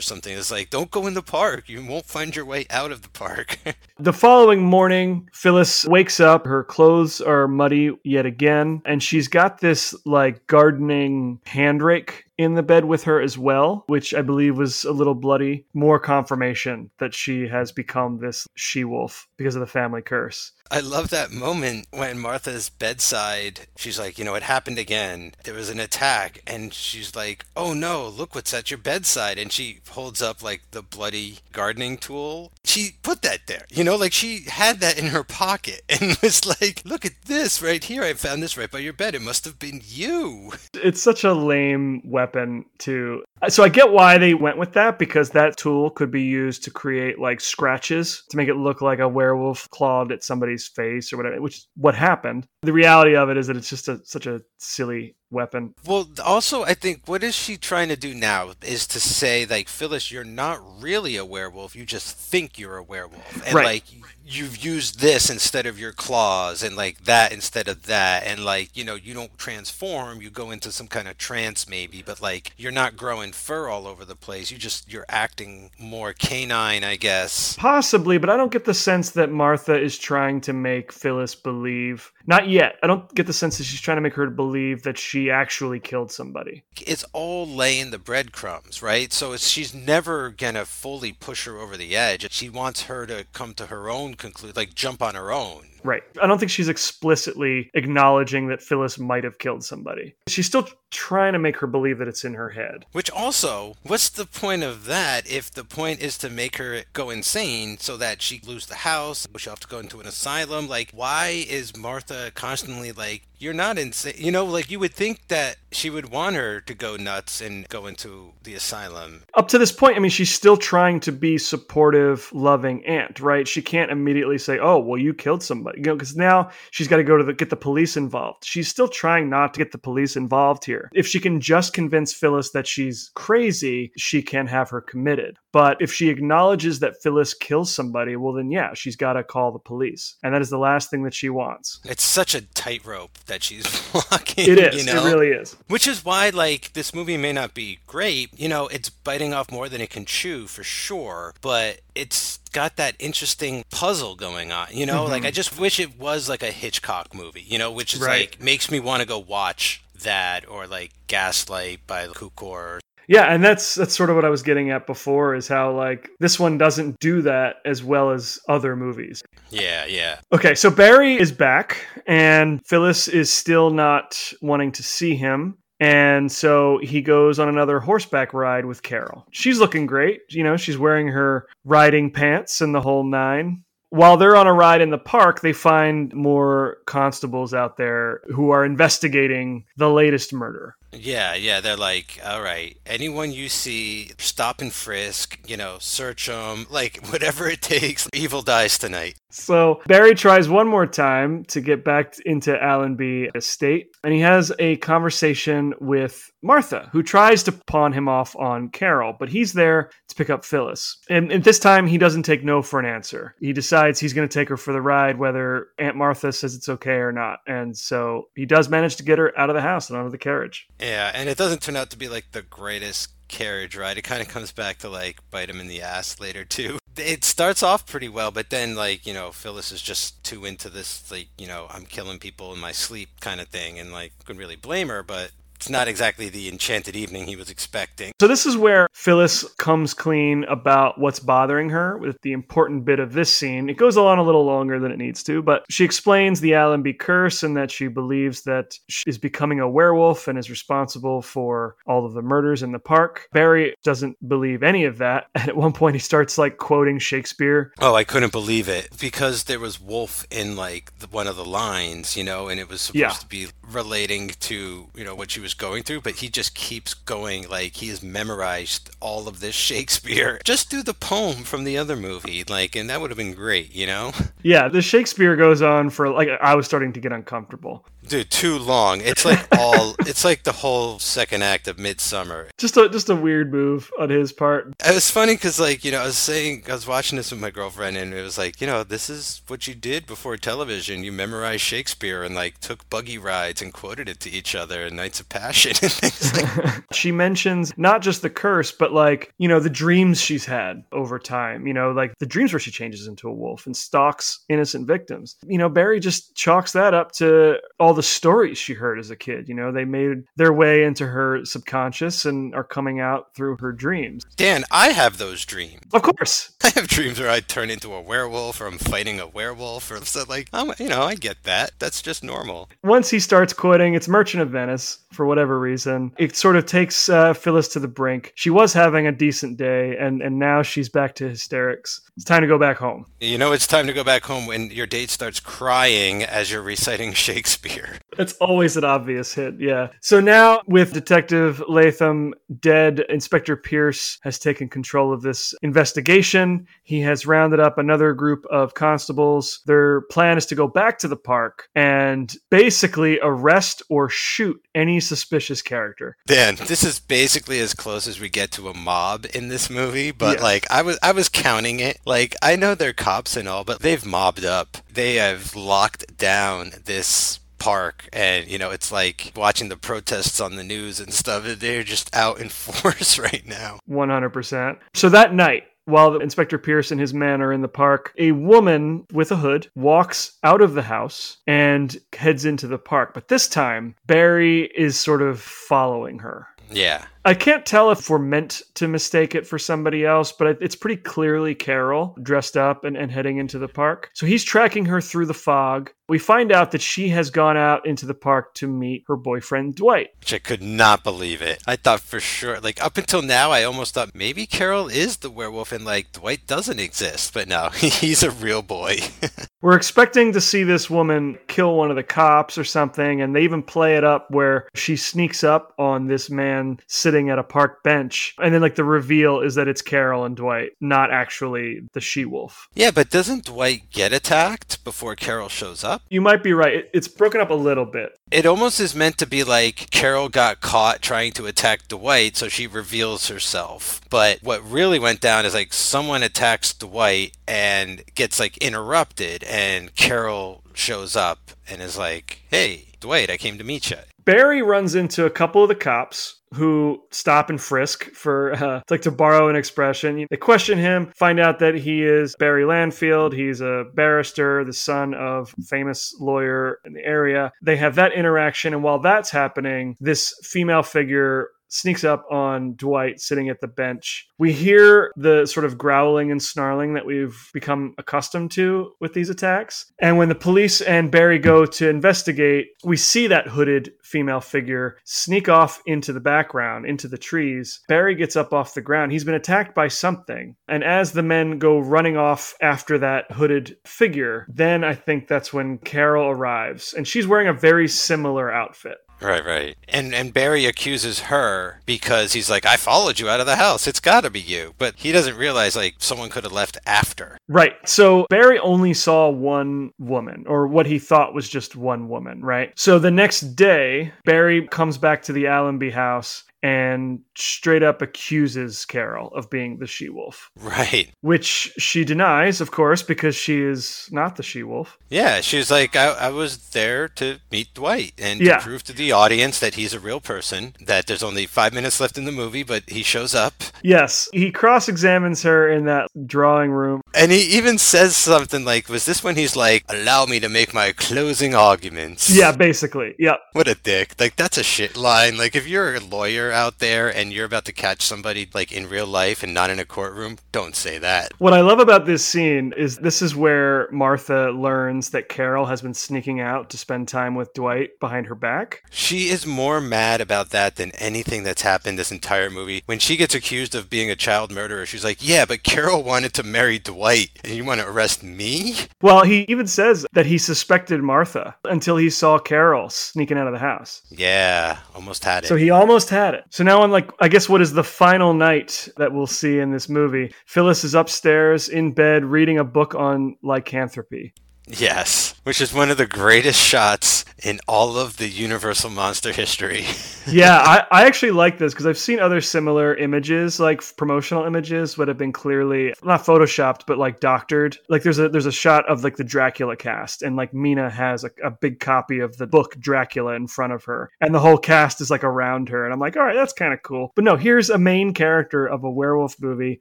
S7: something. It's like don't go in the park. You won't find your way out of the park.
S1: The following morning, Phyllis wakes up. Her clothes are muddy yet again, and she's got this like gardening hand rake in the bed with her as well, which I believe was a little bloody. More confirmation that she has become this she wolf because of the family curse.
S7: I love that moment when Martha's bedside, she's like, you know, it happened again. There was an attack. And she's like, oh no, look what's at your bedside. And she holds up like the bloody gardening tool. She put that there, you know, like she had that in her pocket and was like, look at this right here. I found this right by your bed. It must have been you.
S1: It's such a lame weapon to. So I get why they went with that because that tool could be used to create like scratches to make it look like a werewolf clawed at somebody's face or whatever, which is what happened. The reality of it is that it's just a, such a silly weapon.
S7: Well, also, I think what is she trying to do now is to say, like, Phyllis, you're not really a werewolf. You just think you're a werewolf. And,
S1: Right.
S7: like, you've used this instead of your claws and, like, that instead of that. And, like, you know, you don't transform. You go into some kind of trance, maybe, but, like, you're not growing fur all over the place. You just, you're acting more canine, I guess.
S1: Possibly, but I don't get the sense that Martha is trying to make Phyllis believe. Not yet. I don't get the sense that she's trying to make her believe that she actually killed somebody.
S7: it's all laying the breadcrumbs, right? So it's, she's never gonna fully push her over the edge. She wants her to come to her own conclusion, like jump on her own.
S1: Right. I don't think she's explicitly acknowledging that Phyllis might have killed somebody. She's still trying to make her believe that it's in her head.
S7: Which also, what's the point of that if the point is to make her go insane so that she lose the house, she'll have to go into an asylum? Like, why is Martha constantly like, you're not insane? You know, like you would think that she would want her to go nuts and go into the asylum.
S1: Up to this point, I mean, she's still trying to be supportive, loving aunt, right? She can't immediately say, "Oh, well, you killed somebody," you know, because now she's got to go to the, get the police involved. She's still trying not to get the police involved here. If she can just convince Phyllis that she's crazy, she can have her committed. But if she acknowledges that Phyllis kills somebody, well, then yeah, she's got to call the police, and that is the last thing that she wants.
S7: It's such a tightrope that she's walking.
S1: It is.
S7: You know?
S1: It really is.
S7: Which is why, like, this movie may not be great. You know, it's biting off more than it can chew for sure, but it's got that interesting puzzle going on. You know, like, I mm-hmm. just wish it was like a Hitchcock movie, you know, which is
S1: Right.
S7: like, makes me want to go watch that or like Gaslight by Cukor.
S1: Yeah, and that's that's sort of what I was getting at before is how like this one doesn't do that as well as other movies.
S7: Yeah, yeah.
S1: Okay, so Barry is back and Phyllis is still not wanting to see him. And so he goes on another horseback ride with Carol. She's looking great. You know, she's wearing her riding pants and the whole nine. While they're on a ride in the park, they find more constables out there who are investigating the latest murder.
S7: Yeah, yeah, they're like, all right, anyone you see, stop and frisk, you know, search them, like whatever it takes. Evil dies tonight.
S1: So Barry tries one more time to get back into Allenby estate, and he has a conversation with Martha, who tries to pawn him off on Carol, but he's there to pick up Phyllis. And at this time, he doesn't take no for an answer. He decides he's going to take her for the ride, whether Aunt Martha says it's okay or not. And so he does manage to get her out of the house and onto the carriage.
S7: Yeah, and it doesn't turn out to be like the greatest carriage ride. It kind of comes back to like bite him in the ass later too. It starts off pretty well, but then like you know Phyllis is just too into this like you know I'm killing people in my sleep kind of thing, and like couldn't really blame her, but It's not exactly the enchanted evening he was expecting.
S1: So this is where Phyllis comes clean about what's bothering her with the important bit of this scene. It goes on a little longer than it needs to, but she explains the Allenby curse and that she believes that she is becoming a werewolf and is responsible for all of the murders in the park. Barry doesn't believe any of that. And at one point he starts like quoting Shakespeare.
S7: Oh, I couldn't believe it because there was wolf in like the, one of the lines, you know, and it was supposed
S1: Yeah.
S7: to be relating to, you know, what she was going through, but he just keeps going like he has memorized all of this Shakespeare. Just do the poem from the other movie, like and that would have been great, you know?
S1: Yeah, the Shakespeare goes on for like I was starting to get uncomfortable.
S7: Dude, too long. It's like all it's like the whole second act of Midsummer.
S1: Just a just a weird move on his part.
S7: It was funny because, like, you know, I was saying, I was watching this with my girlfriend, and it was like, you know, this is what you did before television. You memorized Shakespeare and, like, took buggy rides and quoted it to each other in Nights of Passion and things like
S1: She mentions not just the curse, but like, you know, the dreams she's had over time, you know, like the dreams where she changes into a wolf and stalks innocent victims. You know, Barry just chalks that up to all the stories she heard as a kid. You know, they made their way into her subconscious and are coming out through her dreams.
S7: Dan, I have those dreams.
S1: Of course.
S7: I have dreams where I turn into a werewolf or I'm fighting a werewolf or so, like, I'm, you know, I get that. That's just normal.
S1: Once he starts quoting, it's Merchant of Venice for whatever reason. It sort of takes uh, Phyllis to the brink. She was having a decent day, and, and now she's back to hysterics. It's time to go back home.
S7: You know, it's time to go back home when your date starts crying as you're reciting Shakespeare.
S1: It's always an obvious hit, yeah. So now, with Detective Latham dead, Inspector Pierce has taken control of this investigation. He has rounded up another group of constables. Their plan is to go back to the park and basically arrest or shoot any suspicious character.
S7: Dan, this is basically as close as we get to a mob in this movie, but
S1: Yeah.
S7: like I was I was counting it. Like I know they're cops and all, but they've mobbed up. They have locked down this park and you know it's like watching the protests on the news and stuff they're just out in force right now
S1: 100%. So that night, while Inspector Pierce and his men are in the park, a woman with a hood walks out of the house and heads into the park. But this time, Barry is sort of following her.
S7: yeah
S1: I can't tell if we're meant to mistake it for somebody else, but it's pretty clearly Carol dressed up and, and heading into the park. So he's tracking her through the fog. We find out that she has gone out into the park to meet her boyfriend, Dwight.
S7: which I could not believe it. I thought for sure, like up until now, I almost thought maybe Carol is the werewolf and like Dwight doesn't exist, but no, he's a real boy.
S1: We're expecting to see this woman kill one of the cops or something, and they even play it up where she sneaks up on this man sitting at a park bench. And then, like, the reveal is that it's Carol and Dwight, not actually the she wolf.
S7: yeah, but doesn't Dwight get attacked before Carol shows up?
S1: You might be right. It's broken up a little bit.
S7: It almost is meant to be like Carol got caught trying to attack Dwight, so she reveals herself. But what really went down is like someone attacks Dwight and gets like interrupted, and Carol shows up and is like, "Hey, Dwight, I came to meet you."
S1: Barry runs into a couple of the cops who stop and frisk for, uh, like to borrow an expression. They question him, find out that he is Barry Lanfield. He's a barrister, the son of famous lawyer in the area. They have that interaction, and while that's happening, this female figure sneaks up on Dwight sitting at the bench. We hear the sort of growling and snarling that we've become accustomed to with these attacks. And when the police and Barry go to investigate, we see that hooded female figure sneak off into the background, into the trees. Barry gets up off the ground. He's been attacked by something. And as the men go running off after that hooded figure, then I think that's when Carol arrives. And she's wearing a very similar outfit.
S7: Right, right. And and Barry accuses her because he's like, "I followed you out of the house. It's got to be you." But he doesn't realize like someone could have left after.
S1: Right. So Barry only saw one woman, or what he thought was just one woman, right? So the next day, Barry comes back to the Allenby house and straight up accuses Carol of being the she wolf,
S7: Right.
S1: which she denies, of course, because she is not the she wolf.
S7: Yeah, she's like, I, I was there to meet Dwight and
S1: Yeah.
S7: to prove to the audience that he's a real person, that there's only five minutes left in the movie, but he shows up.
S1: Yes, he cross examines her in that drawing room.
S7: And he even says something like, was this when he's like, allow me to make my closing arguments?
S1: Yeah, basically. Yep.
S7: What a dick. Like, that's a shit line. Like, if you're a lawyer out there and you're about to catch somebody, like, in real life and not in a courtroom, don't say that.
S1: What I love about this scene is this is where Martha learns that Carol has been sneaking out to spend time with Dwight behind her back.
S7: She is more mad about that than anything that's happened this entire movie. When she gets accused of being a child murderer, she's like, yeah, but Carol wanted to marry Dwight, and you want to arrest me?
S1: Well, he even says that he suspected Martha until he saw Carol sneaking out of the house.
S7: Yeah, almost had it.
S1: So he almost had it. So now on like I guess what is the final night that we'll see in this movie. Phyllis is upstairs in bed reading a book on lycanthropy.
S7: Yes, which is one of the greatest shots in all of the Universal monster history.
S1: yeah, I, I actually like this because I've seen other similar images, like promotional images, that have been clearly not photoshopped, but like doctored. Like there's a there's a shot of like the Dracula cast, and like Mina has a, a big copy of the book Dracula in front of her, and the whole cast is like around her, and I'm like, all right, that's kind of cool. But no, here's a main character of a werewolf movie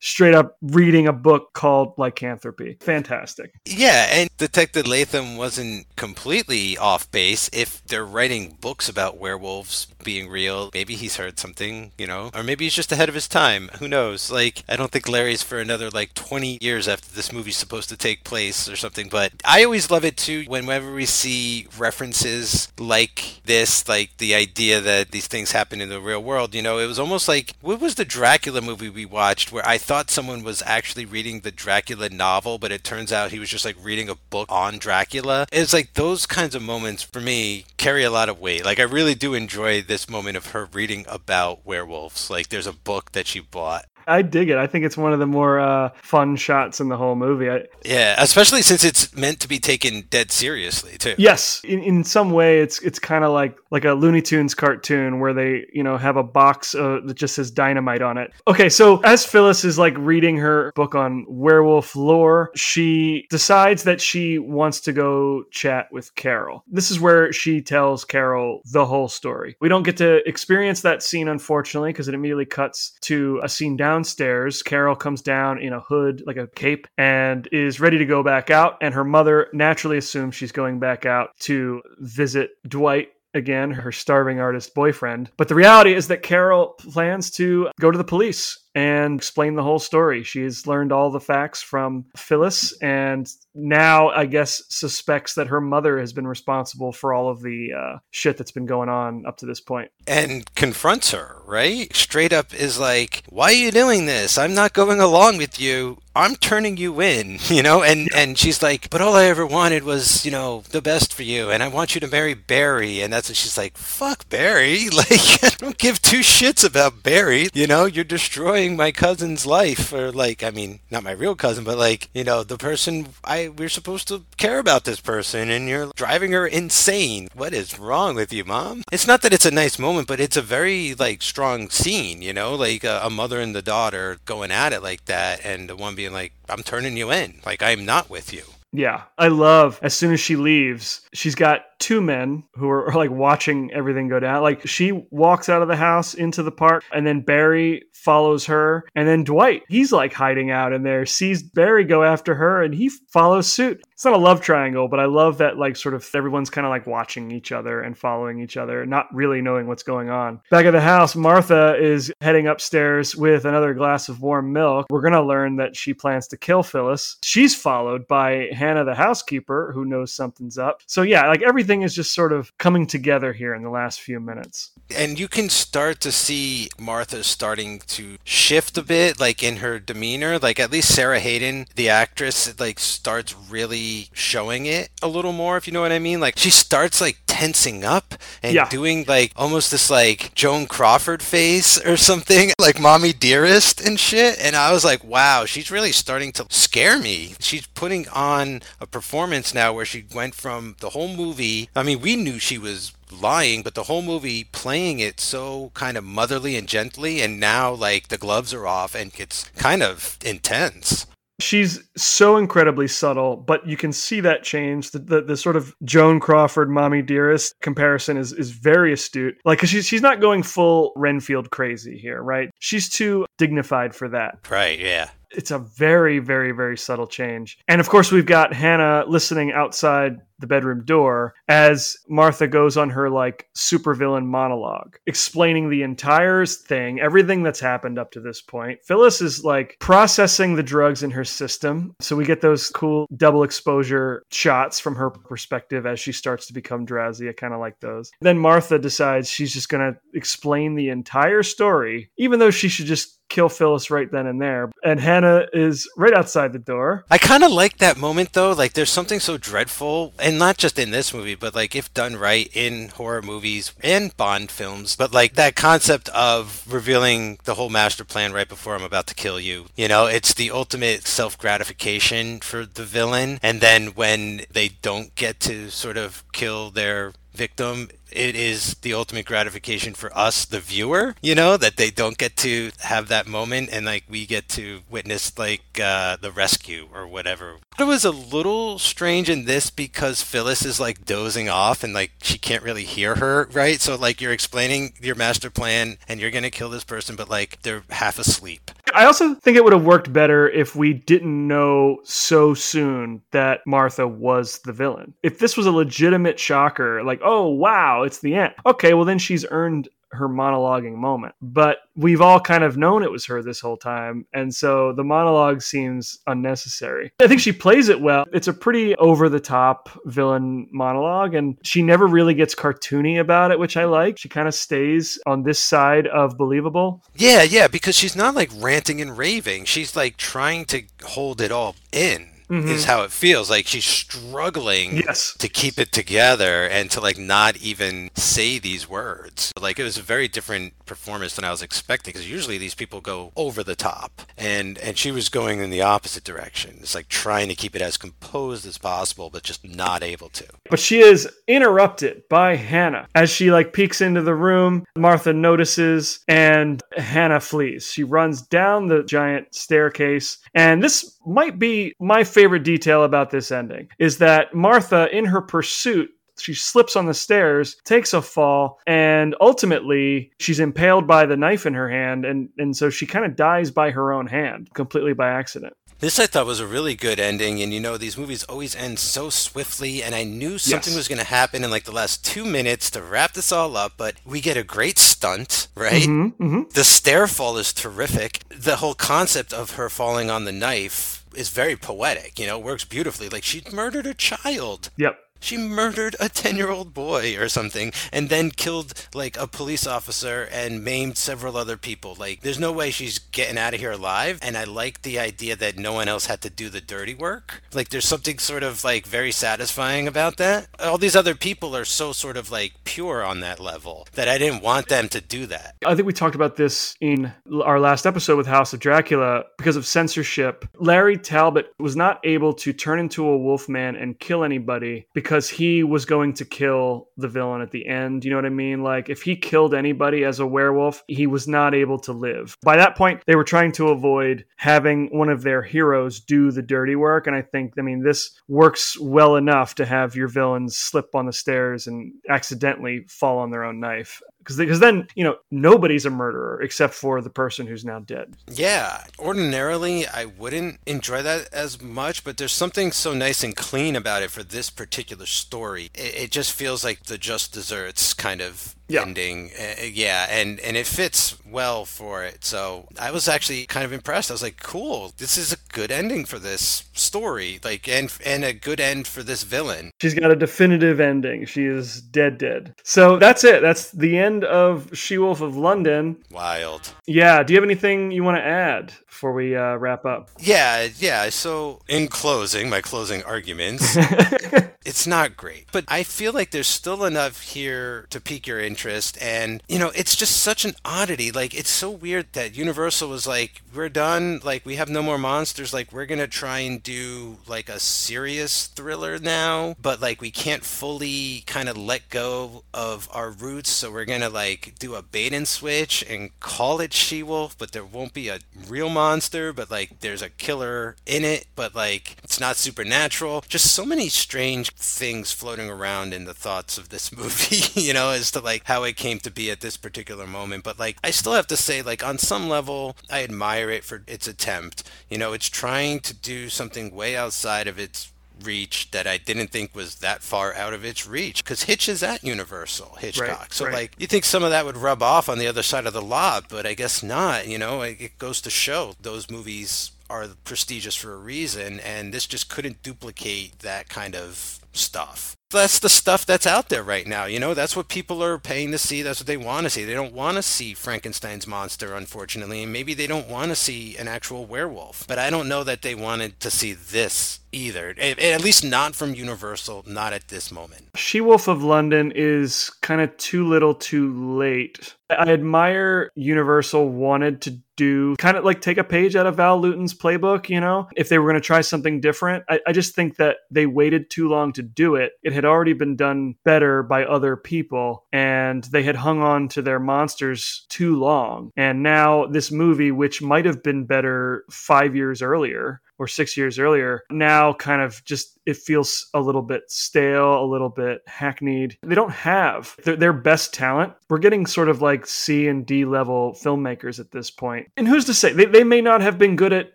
S1: straight up reading a book called Lycanthropy. Fantastic.
S7: Yeah, and Detective Latham wasn't completely off base. If they're writing books about werewolves being real, maybe he's heard something, you know, or maybe he's just ahead of his time. Who knows? Like, I don't think Larry's for another like 20 years after this movie's supposed to take place or something. But I always love it too whenever we see references like this, like the idea that these things happen in the real world. You know, it was almost like what was the Dracula movie we watched where I thought someone was actually reading the Dracula novel, but it turns out he was just like reading a book on Dracula. It's like those kinds of moments for me carry a lot of weight. Like I really do enjoy this moment of her reading about werewolves. Like there's a book that she bought
S1: I dig it. I think it's one of the more uh, fun shots in the whole movie. I,
S7: yeah, especially since it's meant to be taken dead seriously too.
S1: Yes, in, in some way, it's it's kind of like like a Looney Tunes cartoon where they you know have a box uh, that just says dynamite on it. Okay, so as Phyllis is like reading her book on werewolf lore, she decides that she wants to go chat with Carol. This is where she tells Carol the whole story. We don't get to experience that scene unfortunately because it immediately cuts to a scene down downstairs. Carol comes down in a hood, like a cape, and is ready to go back out. And her mother naturally assumes she's going back out to visit Dwight again, her starving artist boyfriend. But the reality is that Carol plans to go to the police and explain the whole story. She's learned all the facts from Phyllis and now, I guess, suspects that her mother has been responsible for all of the uh, shit that's been going on up to this point.
S7: And confronts her, right? Straight up is like, Why are you doing this? I'm not going along with you. I'm turning you in, you know, and and she's like, but all I ever wanted was, you know, the best for you, and I want you to marry Barry, and that's what she's like, fuck Barry, like I don't give two shits about Barry, you know, you're destroying my cousin's life, or like, I mean, not my real cousin, but like, you know, the person I we're supposed to care about this person, and you're driving her insane. What is wrong with you, mom? It's not that it's a nice moment, but it's a very like strong scene, you know, like a, a mother and the daughter going at it like that, and the one being being like, I'm turning you in. Like, I'm not with you.
S1: Yeah. I love as soon as she leaves, she's got two men who are, are, like watching everything go down. Like she walks out of the house into the park, and then Barry follows her, and then Dwight, he's like hiding out in there, sees Barry go after her, and he follows suit. It's not a love triangle, but I love that like sort of everyone's kind of like watching each other and following each other, not really knowing what's going on. Back at the house, Martha is heading upstairs with another glass of warm milk. We're gonna learn that she plans to kill Phyllis. She's followed by Hannah, the housekeeper, who knows something's up. So yeah, like everything is just sort of coming together here in the last few minutes.
S7: And you can start to see Martha starting to shift a bit, like in her demeanor. Like at least Sara Haden, the actress, like starts really showing it a little more, if you know what I mean. Like she starts like tensing up and yeah. doing like almost this like Joan Crawford face or something, like mommy dearest and shit. And I was like, wow, she's really starting to scare me. She's putting on a performance now where she went from the whole movie. I mean, we knew she was lying, but the whole movie playing it so kind of motherly and gently, and now like the gloves are off and it's kind of intense.
S1: She's so incredibly subtle, but you can see that change. The, the, the, sort of Joan Crawford, mommy dearest comparison is, is very astute. Like, cause she's, she's not going full Renfield crazy here, right? She's too dignified for that.
S7: Right, yeah.
S1: It's a very, very, very subtle change. And of course, we've got Hannah listening outside the bedroom door as Martha goes on her like supervillain monologue, explaining the entire thing, everything that's happened up to this point. Phyllis is like processing the drugs in her system. So we get those cool double exposure shots from her perspective as she starts to become drowsy. I kind of like those. Then Martha decides she's just going to explain the entire story, even though she should just kill Phyllis right then and there. And Hannah is right outside the door.
S7: I kind of like that moment though. Like there's something so dreadful, and not just in this movie, but like if done right in horror movies and Bond films. But like that concept of revealing the whole master plan right before I'm about to kill you. You know, it's the ultimate self gratification for the villain. And then when they don't get to sort of kill their victim it is the ultimate gratification for us the viewer you know that they don't get to have that moment and like we get to witness like uh, the rescue or whatever. It was a little strange in this because phyllis is like dozing off and like she can't really hear her right? So like you're explaining your master plan and you're gonna kill this person but like they're half asleep
S1: I also think it would have worked better if we didn't know so soon that Martha was the villain. If this was a legitimate shocker, like, oh, wow, it's the end. Okay, well, then she's earned her monologuing moment. But we've all kind of known it was her this whole time. And so the monologue seems unnecessary. I think she plays it well. It's a pretty over the top villain monologue, and she never really gets cartoony about it, which I like. She kind of stays on this side of believable.
S7: Yeah, yeah, because she's not like ranting and raving. She's like trying to hold it all in mm-hmm. is how it feels. Like she's struggling
S1: yes.
S7: to keep it together and to like not even say these words. Like it was a very different performance than I was expecting because usually these people go over the top and and she was going in the opposite direction. It's like trying to keep it as composed as possible but just not able to.
S1: But she is interrupted by Hannah as she like peeks into the room. Martha notices and Hannah flees. She runs down the giant staircase and this might be my favorite detail about this ending is that Martha, in her pursuit, she slips on the stairs, takes a fall, and ultimately she's impaled by the knife in her hand, and, and so she kind of dies by her own hand, completely by accident.
S7: This I thought was a really good ending, and you know these movies always end so swiftly, and I knew something yes. was going to happen in like the last two minutes to wrap this all up. But we get a great stunt, right?
S1: Mm-hmm, mm-hmm.
S7: The stair fall is terrific. The whole concept of her falling on the knife is very poetic, you know, works beautifully. Like she murdered a child.
S1: Yep
S7: she murdered a 10 year old boy or something and then killed like a police officer and maimed several other people. Like, there's no way she's getting out of here alive. And I like the idea that no one else had to do the dirty work. Like, there's something sort of like very satisfying about that. All these other people are so sort of like pure on that level that I didn't want them to do that.
S1: I think we talked about this in our last episode with House of Dracula because of censorship. Larry Talbot was not able to turn into a wolf man and kill anybody because because he was going to kill the villain at the end. You know what I mean? Like if he killed anybody as a werewolf, he was not able to live. By that point, they were trying to avoid having one of their heroes do the dirty work. And I think, I mean, this works well enough to have your villains slip on the stairs and accidentally fall on their own knife because because then you know nobody's a murderer except for the person who's now dead.
S7: Yeah, ordinarily I wouldn't enjoy that as much, but there's something so nice and clean about it for this particular story. It, it just feels like the just desserts kind of yeah. ending. Uh, yeah, and and it fits well for it. So I was actually kind of impressed. I was like, cool, this is a good ending for this story. Like, and and a good end for this villain.
S1: She's got a definitive ending. She is dead, dead. So that's it. That's the end of She Wolf of London.
S7: Wild.
S1: Yeah. Do you have anything you want to add before we uh, wrap up?
S7: Yeah, yeah. So in closing, my closing arguments, it's not great, but I feel like there's still enough here to pique your interest interest and you know it's just such an oddity. Like it's so weird that universal was like we're done. Like we have no more monsters. Like we're gonna try and do like a serious thriller now but like we can't fully kind of let go of our roots so we're gonna like do a bait and switch and call it she-wolf but there won't be a real monster but like there's a killer in it but like it's not supernatural. Just so many strange things floating around in the thoughts of this movie you know as to like how it came to be at this particular moment. But like, I still have to say, like, on some level, I admire it for its attempt. You know, it's trying to do something way outside of its reach that I didn't think was that far out of its reach because Hitch is at Universal Hitchcock.
S1: Right,
S7: so
S1: right.
S7: like you think some of that would rub off on the other side of the lot, but I guess not. You know, it it goes to show those movies are prestigious for a reason, and this just couldn't duplicate that kind of stuff. That's the stuff that's out there right now. You know, that's what people are paying to see. That's what they want to see. They don't want to see Frankenstein's monster, unfortunately, and maybe they don't want to see an actual werewolf. But I don't know that they wanted to see this either. At least not from Universal, not at this moment.
S1: She Wolf of London is kind of too little too late. I admire Universal wanted to do kind of like take a page out of Val Lewton's playbook, you know, if they were going to try something different. I, I just think that they waited too long to do it. It had already been done better by other people and they had hung on to their monsters too long. And now this movie, which might have been better five years earlier, or six years earlier, now kind of just it feels a little bit stale, a little bit hackneyed. They don't have their, their best talent. We're getting sort of like C and D level filmmakers at this point. And who's to say? They, they may not have been good at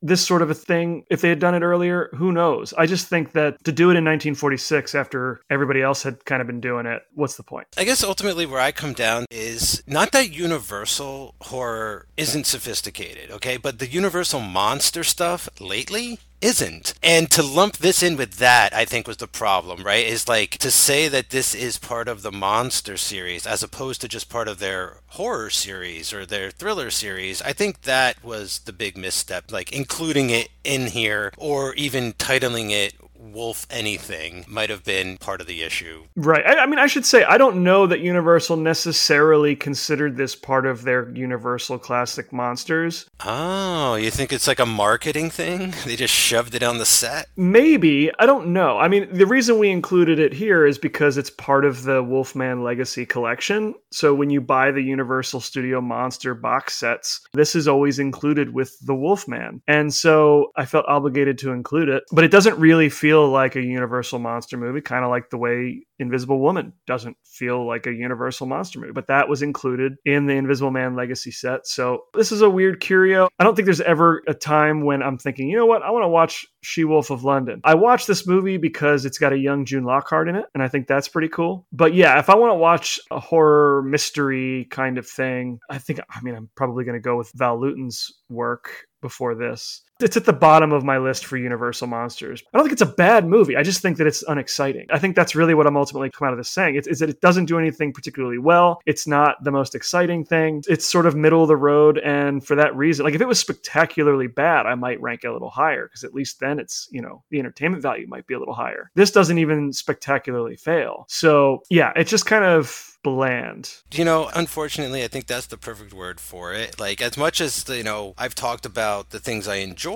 S1: this sort of a thing if they had done it earlier. Who knows? I just think that to do it in 1946 after everybody else had kind of been doing it, what's the point?
S7: I guess ultimately where I come down is not that Universal horror isn't sophisticated, okay, but the Universal monster stuff lately isn't. And to lump this in with that, I think was the problem, right? Is like to say that this is part of the monster series as opposed to just part of their horror series or their thriller series. I think that was the big misstep, like including it in here or even titling it Wolf Anything might have been part of the issue.
S1: Right. I, I mean, I should say, I don't know that Universal necessarily considered this part of their Universal Classic Monsters.
S7: Oh, you think it's like a marketing thing? They just shoved it on the set?
S1: Maybe. I don't know. I mean, the reason we included it here is because it's part of the Wolfman Legacy collection. So when you buy the Universal Studio Monster box sets, this is always included with the Wolfman. And so I felt obligated to include it. But it doesn't really feel like a Universal monster movie, kind of like the way Invisible Woman doesn't feel like a Universal monster movie. But that was included in the Invisible Man Legacy set. So this is a weird curio. I don't think there's ever a time when I'm thinking, you know what, I want to watch She Wolf of London. I watched this movie because it's got a young June Lockhart in it, and I think that's pretty cool. But yeah, if I want to watch a horror mystery kind of thing, I think, I mean, I'm probably going to go with Val Lewton's work before this. It's at the bottom of my list for Universal Monsters. I don't think it's a bad movie. I just think that it's unexciting. I think that's really what I'm ultimately come out of this saying. It's, is that it doesn't do anything particularly well. It's not the most exciting thing. It's sort of middle of the road, and for that reason, like if it was spectacularly bad, I might rank it a little higher because at least then it's you know the entertainment value might be a little higher. This doesn't even spectacularly fail. So yeah, it's just kind of bland.
S7: You know, unfortunately, I think that's the perfect word for it. Like, as much as, you know, I've talked about the things I enjoy,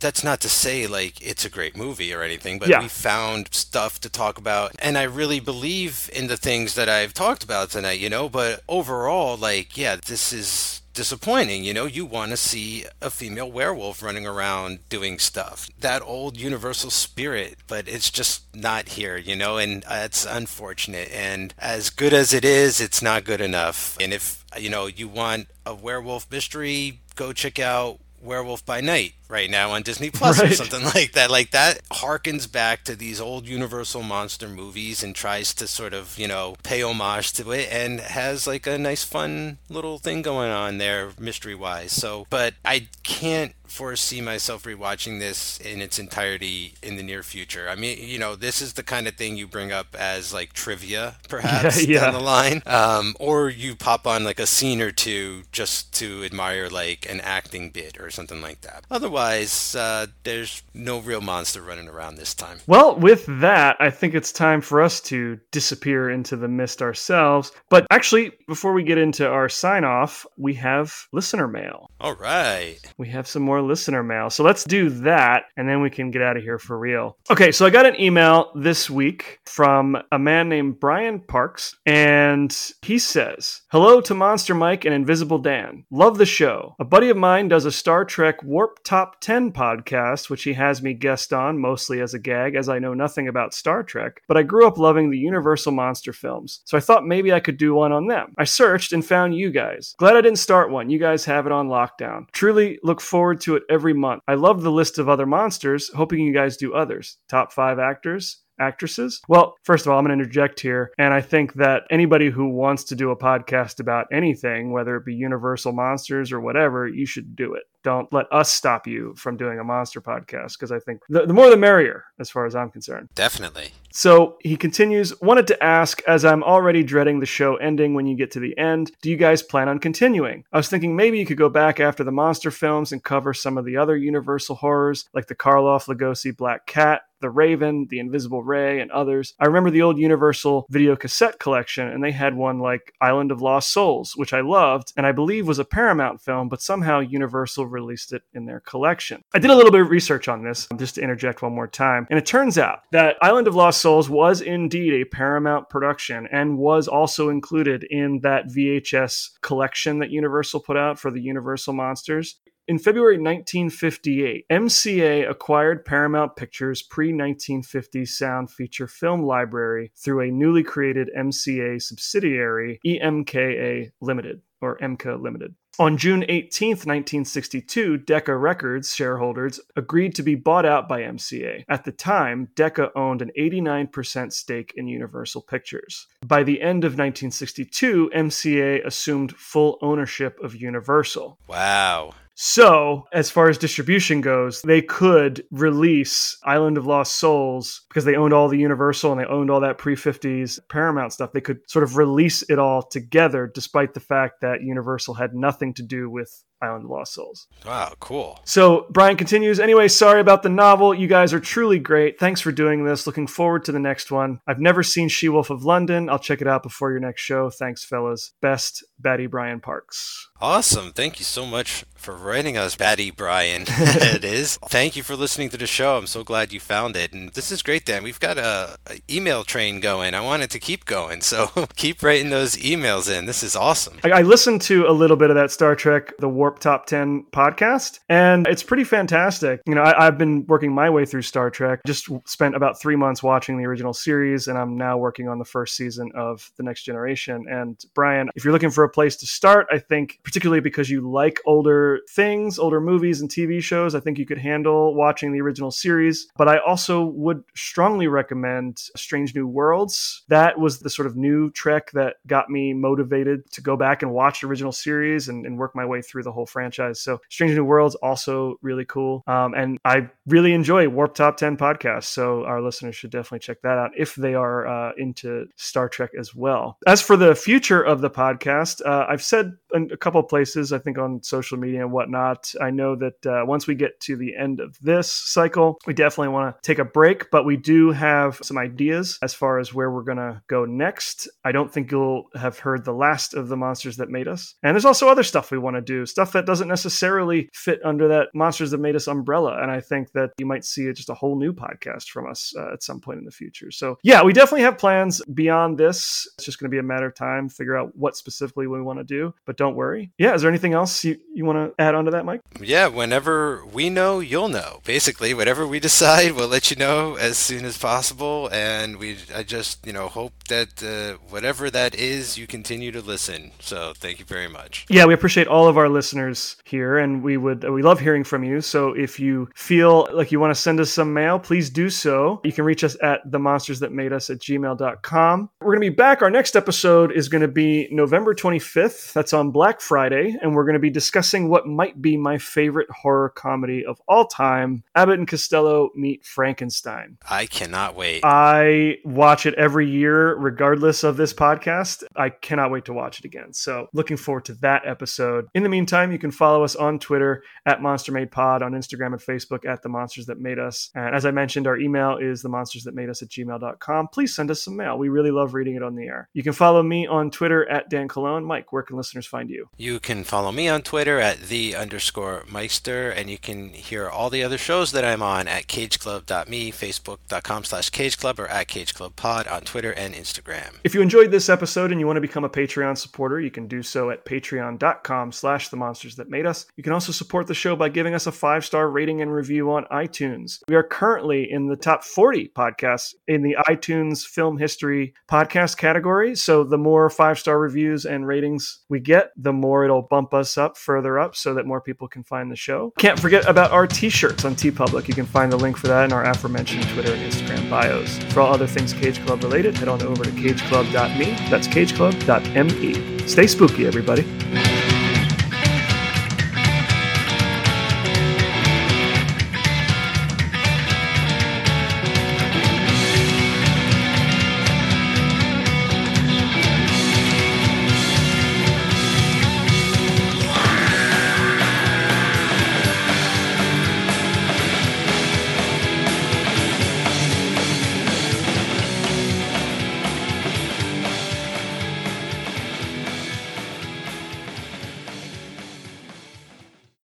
S7: that's not to say, like, it's a great movie or anything, but
S1: Yeah.
S7: we found stuff to talk about. And I really believe in the things that I've talked about tonight, you know, but overall, like, yeah, this is disappointing. You know, you want to see a female werewolf running around doing stuff. That old universal spirit, but it's just not here, you know, and it's unfortunate. And as good as it is, it's not good enough. And if, you know, you want a werewolf mystery, go check out Werewolf by Night right now on Disney Plus or something like that. Like that harkens back to these old Universal monster movies and tries to sort of, you know, pay homage to it and has like a nice fun little thing going on there mystery wise. So, but I can't foresee myself rewatching this in its entirety in the near future. I mean, you know, this is the kind of thing you bring up as like trivia perhaps
S1: Yeah, yeah.
S7: down the line. Um, or you pop on like a scene or two just to admire like an acting bit or something like that. Otherwise, uh, there's no real monster running around this time.
S1: Well, with that, I think it's time for us to disappear into the mist ourselves. But actually, before we get into our sign off, we have listener mail.
S7: All right.
S1: We have some more more listener mail. So let's do that and then we can get out of here for real. Okay, so I got an email this week from a man named Brian Parks and he says, "Hello to Monster Mike and Invisible Dan. Love the show. A buddy of mine does a Star Trek Warp Top 10 podcast which he has me guest on mostly as a gag as I know nothing about Star Trek, but I grew up loving the Universal monster films. So I thought maybe I could do one on them. I searched and found you guys. Glad I didn't start one. You guys have it on lockdown. Truly look forward to it every month. I love the list of other monsters, hoping you guys do others. Top five actors, actresses? Well, first of all, I'm going to interject here. And I think that anybody who wants to do a podcast about anything, whether it be Universal Monsters or whatever, you should do it. Don't let us stop you from doing a monster podcast because I think the, the more the merrier, as far as I'm concerned.
S7: Definitely.
S1: So he continues, wanted to ask, as I'm already dreading the show ending when you get to the end, do you guys plan on continuing? I was thinking maybe you could go back after the monster films and cover some of the other Universal horrors, like the Karloff Lugosi Black Cat, the Raven, The Invisible Ray, and others. I remember the old Universal video cassette collection, and they had one like Island of Lost Souls, which I loved, and I believe was a Paramount film, but somehow Universal released it in their collection. I did a little bit of research on this, just to interject one more time, and it turns out that Island of Lost Souls was indeed a Paramount production and was also included in that VHS collection that Universal put out for the Universal Monsters. In February 1958, MCA acquired Paramount Pictures' pre 1950 sound feature film library through a newly created MCA subsidiary, EMKA Limited, or MCA Limited. On June 18, 1962, Decca Records shareholders agreed to be bought out by MCA. At the time, Decca owned an 89% stake in Universal Pictures. By the end of 1962, MCA assumed full ownership of Universal.
S7: Wow.
S1: So, as far as distribution goes, they could release Island of Lost Souls because they owned all the Universal and they owned all that pre 50s Paramount stuff. They could sort of release it all together, despite the fact that Universal had nothing to do with Island of Lost Souls.
S7: Wow, cool.
S1: So Brian continues, anyway, sorry about the novel. You guys are truly great. Thanks for doing this. Looking forward to the next one. I've never seen She Wolf of London. I'll check it out before your next show. Thanks, fellas. Best, Batty Brian Parks.
S7: Awesome. Thank you so much for writing us, Batty Brian. it is. Thank you for listening to the show. I'm so glad you found it. And this is great, Dan. We've got a, a email train going. I want it to keep going. So keep writing those emails in. This is awesome.
S1: I, I listened to a little bit of that Star Trek, the Warp Top 10 podcast, and it's pretty fantastic. You know, I, I've been working my way through Star Trek, just spent about three months watching the original series, and I'm now working on the first season of The Next Generation. And Brian, if you're looking for a place to start, I think, particularly because you like older things, older movies and TV shows, I think you could handle watching the original series. But I also would strongly recommend Strange New Worlds. That was the sort of new Trek that got me motivated to go back and watch the original series and, and work my way through the whole franchise. So Strange New Worlds also really cool. Um, and I really enjoy Warp Top 10 podcasts. So our listeners should definitely check that out if they are uh, into Star Trek as well. As for the future of the podcast, uh, I've said in a couple places, I think on social media and whatnot, I know that uh, once we get to the end of this cycle, we definitely want to take a break, but we do have some ideas as far as where we're going to go next. I don't think you'll have heard the last of the monsters that made us. And there's also other stuff we want to do, stuff that doesn't necessarily fit under that monsters that made us umbrella. And I think that you might see just a whole new podcast from us uh, at some point in the future. So, yeah, we definitely have plans beyond this. It's just going to be a matter of time, figure out what specifically we want to do. But don't worry. Yeah, is there anything else you, you want to add on to that, Mike?
S7: Yeah, whenever we know, you'll know. Basically, whatever we decide, we'll let you know as soon as possible. And we, I just, you know, hope that uh, whatever that is, you continue to listen. So thank you very much.
S1: Yeah, we appreciate all of our listeners here, and we would we love hearing from you. So if you feel like you want to send us some mail, please do so. You can reach us at the monsters that made us at gmail.com. We're going to be back. Our next episode is going to be November 25th. That's on Black Friday, and we're going to be discussing what might be my favorite horror comedy of all time Abbott and Costello Meet Frankenstein.
S7: I cannot wait.
S1: I watch it every year, regardless of this podcast. I cannot wait to watch it again. So, looking forward to that episode. In the meantime, you can follow us on Twitter at Monster Made Pod, on Instagram and Facebook at The Monsters That Made Us. And as I mentioned, our email is the monsters that made us at gmail.com. Please send us some mail. We really love reading it on the air. You can follow me on Twitter at Dan Cologne. Mike, where can listeners find find you?
S7: You can follow me on Twitter at the underscore Meister, and you can hear all the other shows that I'm on at cageclub.me, facebook.com slash cageclub, or at cageclubpod on Twitter and Instagram.
S1: If you enjoyed this episode and you want to become a Patreon supporter, you can do so at patreon.com slash the monsters that made us. You can also support the show by giving us a five-star rating and review on iTunes. We are currently in the top 40 podcasts in the iTunes film history podcast category. So the more five-star reviews and ratings we get, the more it'll bump us up further up so that more people can find the show. Can't forget about our t-shirts on TeePublic. You can find the link for that in our aforementioned Twitter and Instagram bios. For all other things Cage Club related, head on over to cageclub.me. That's cageclub.me. Stay spooky, everybody.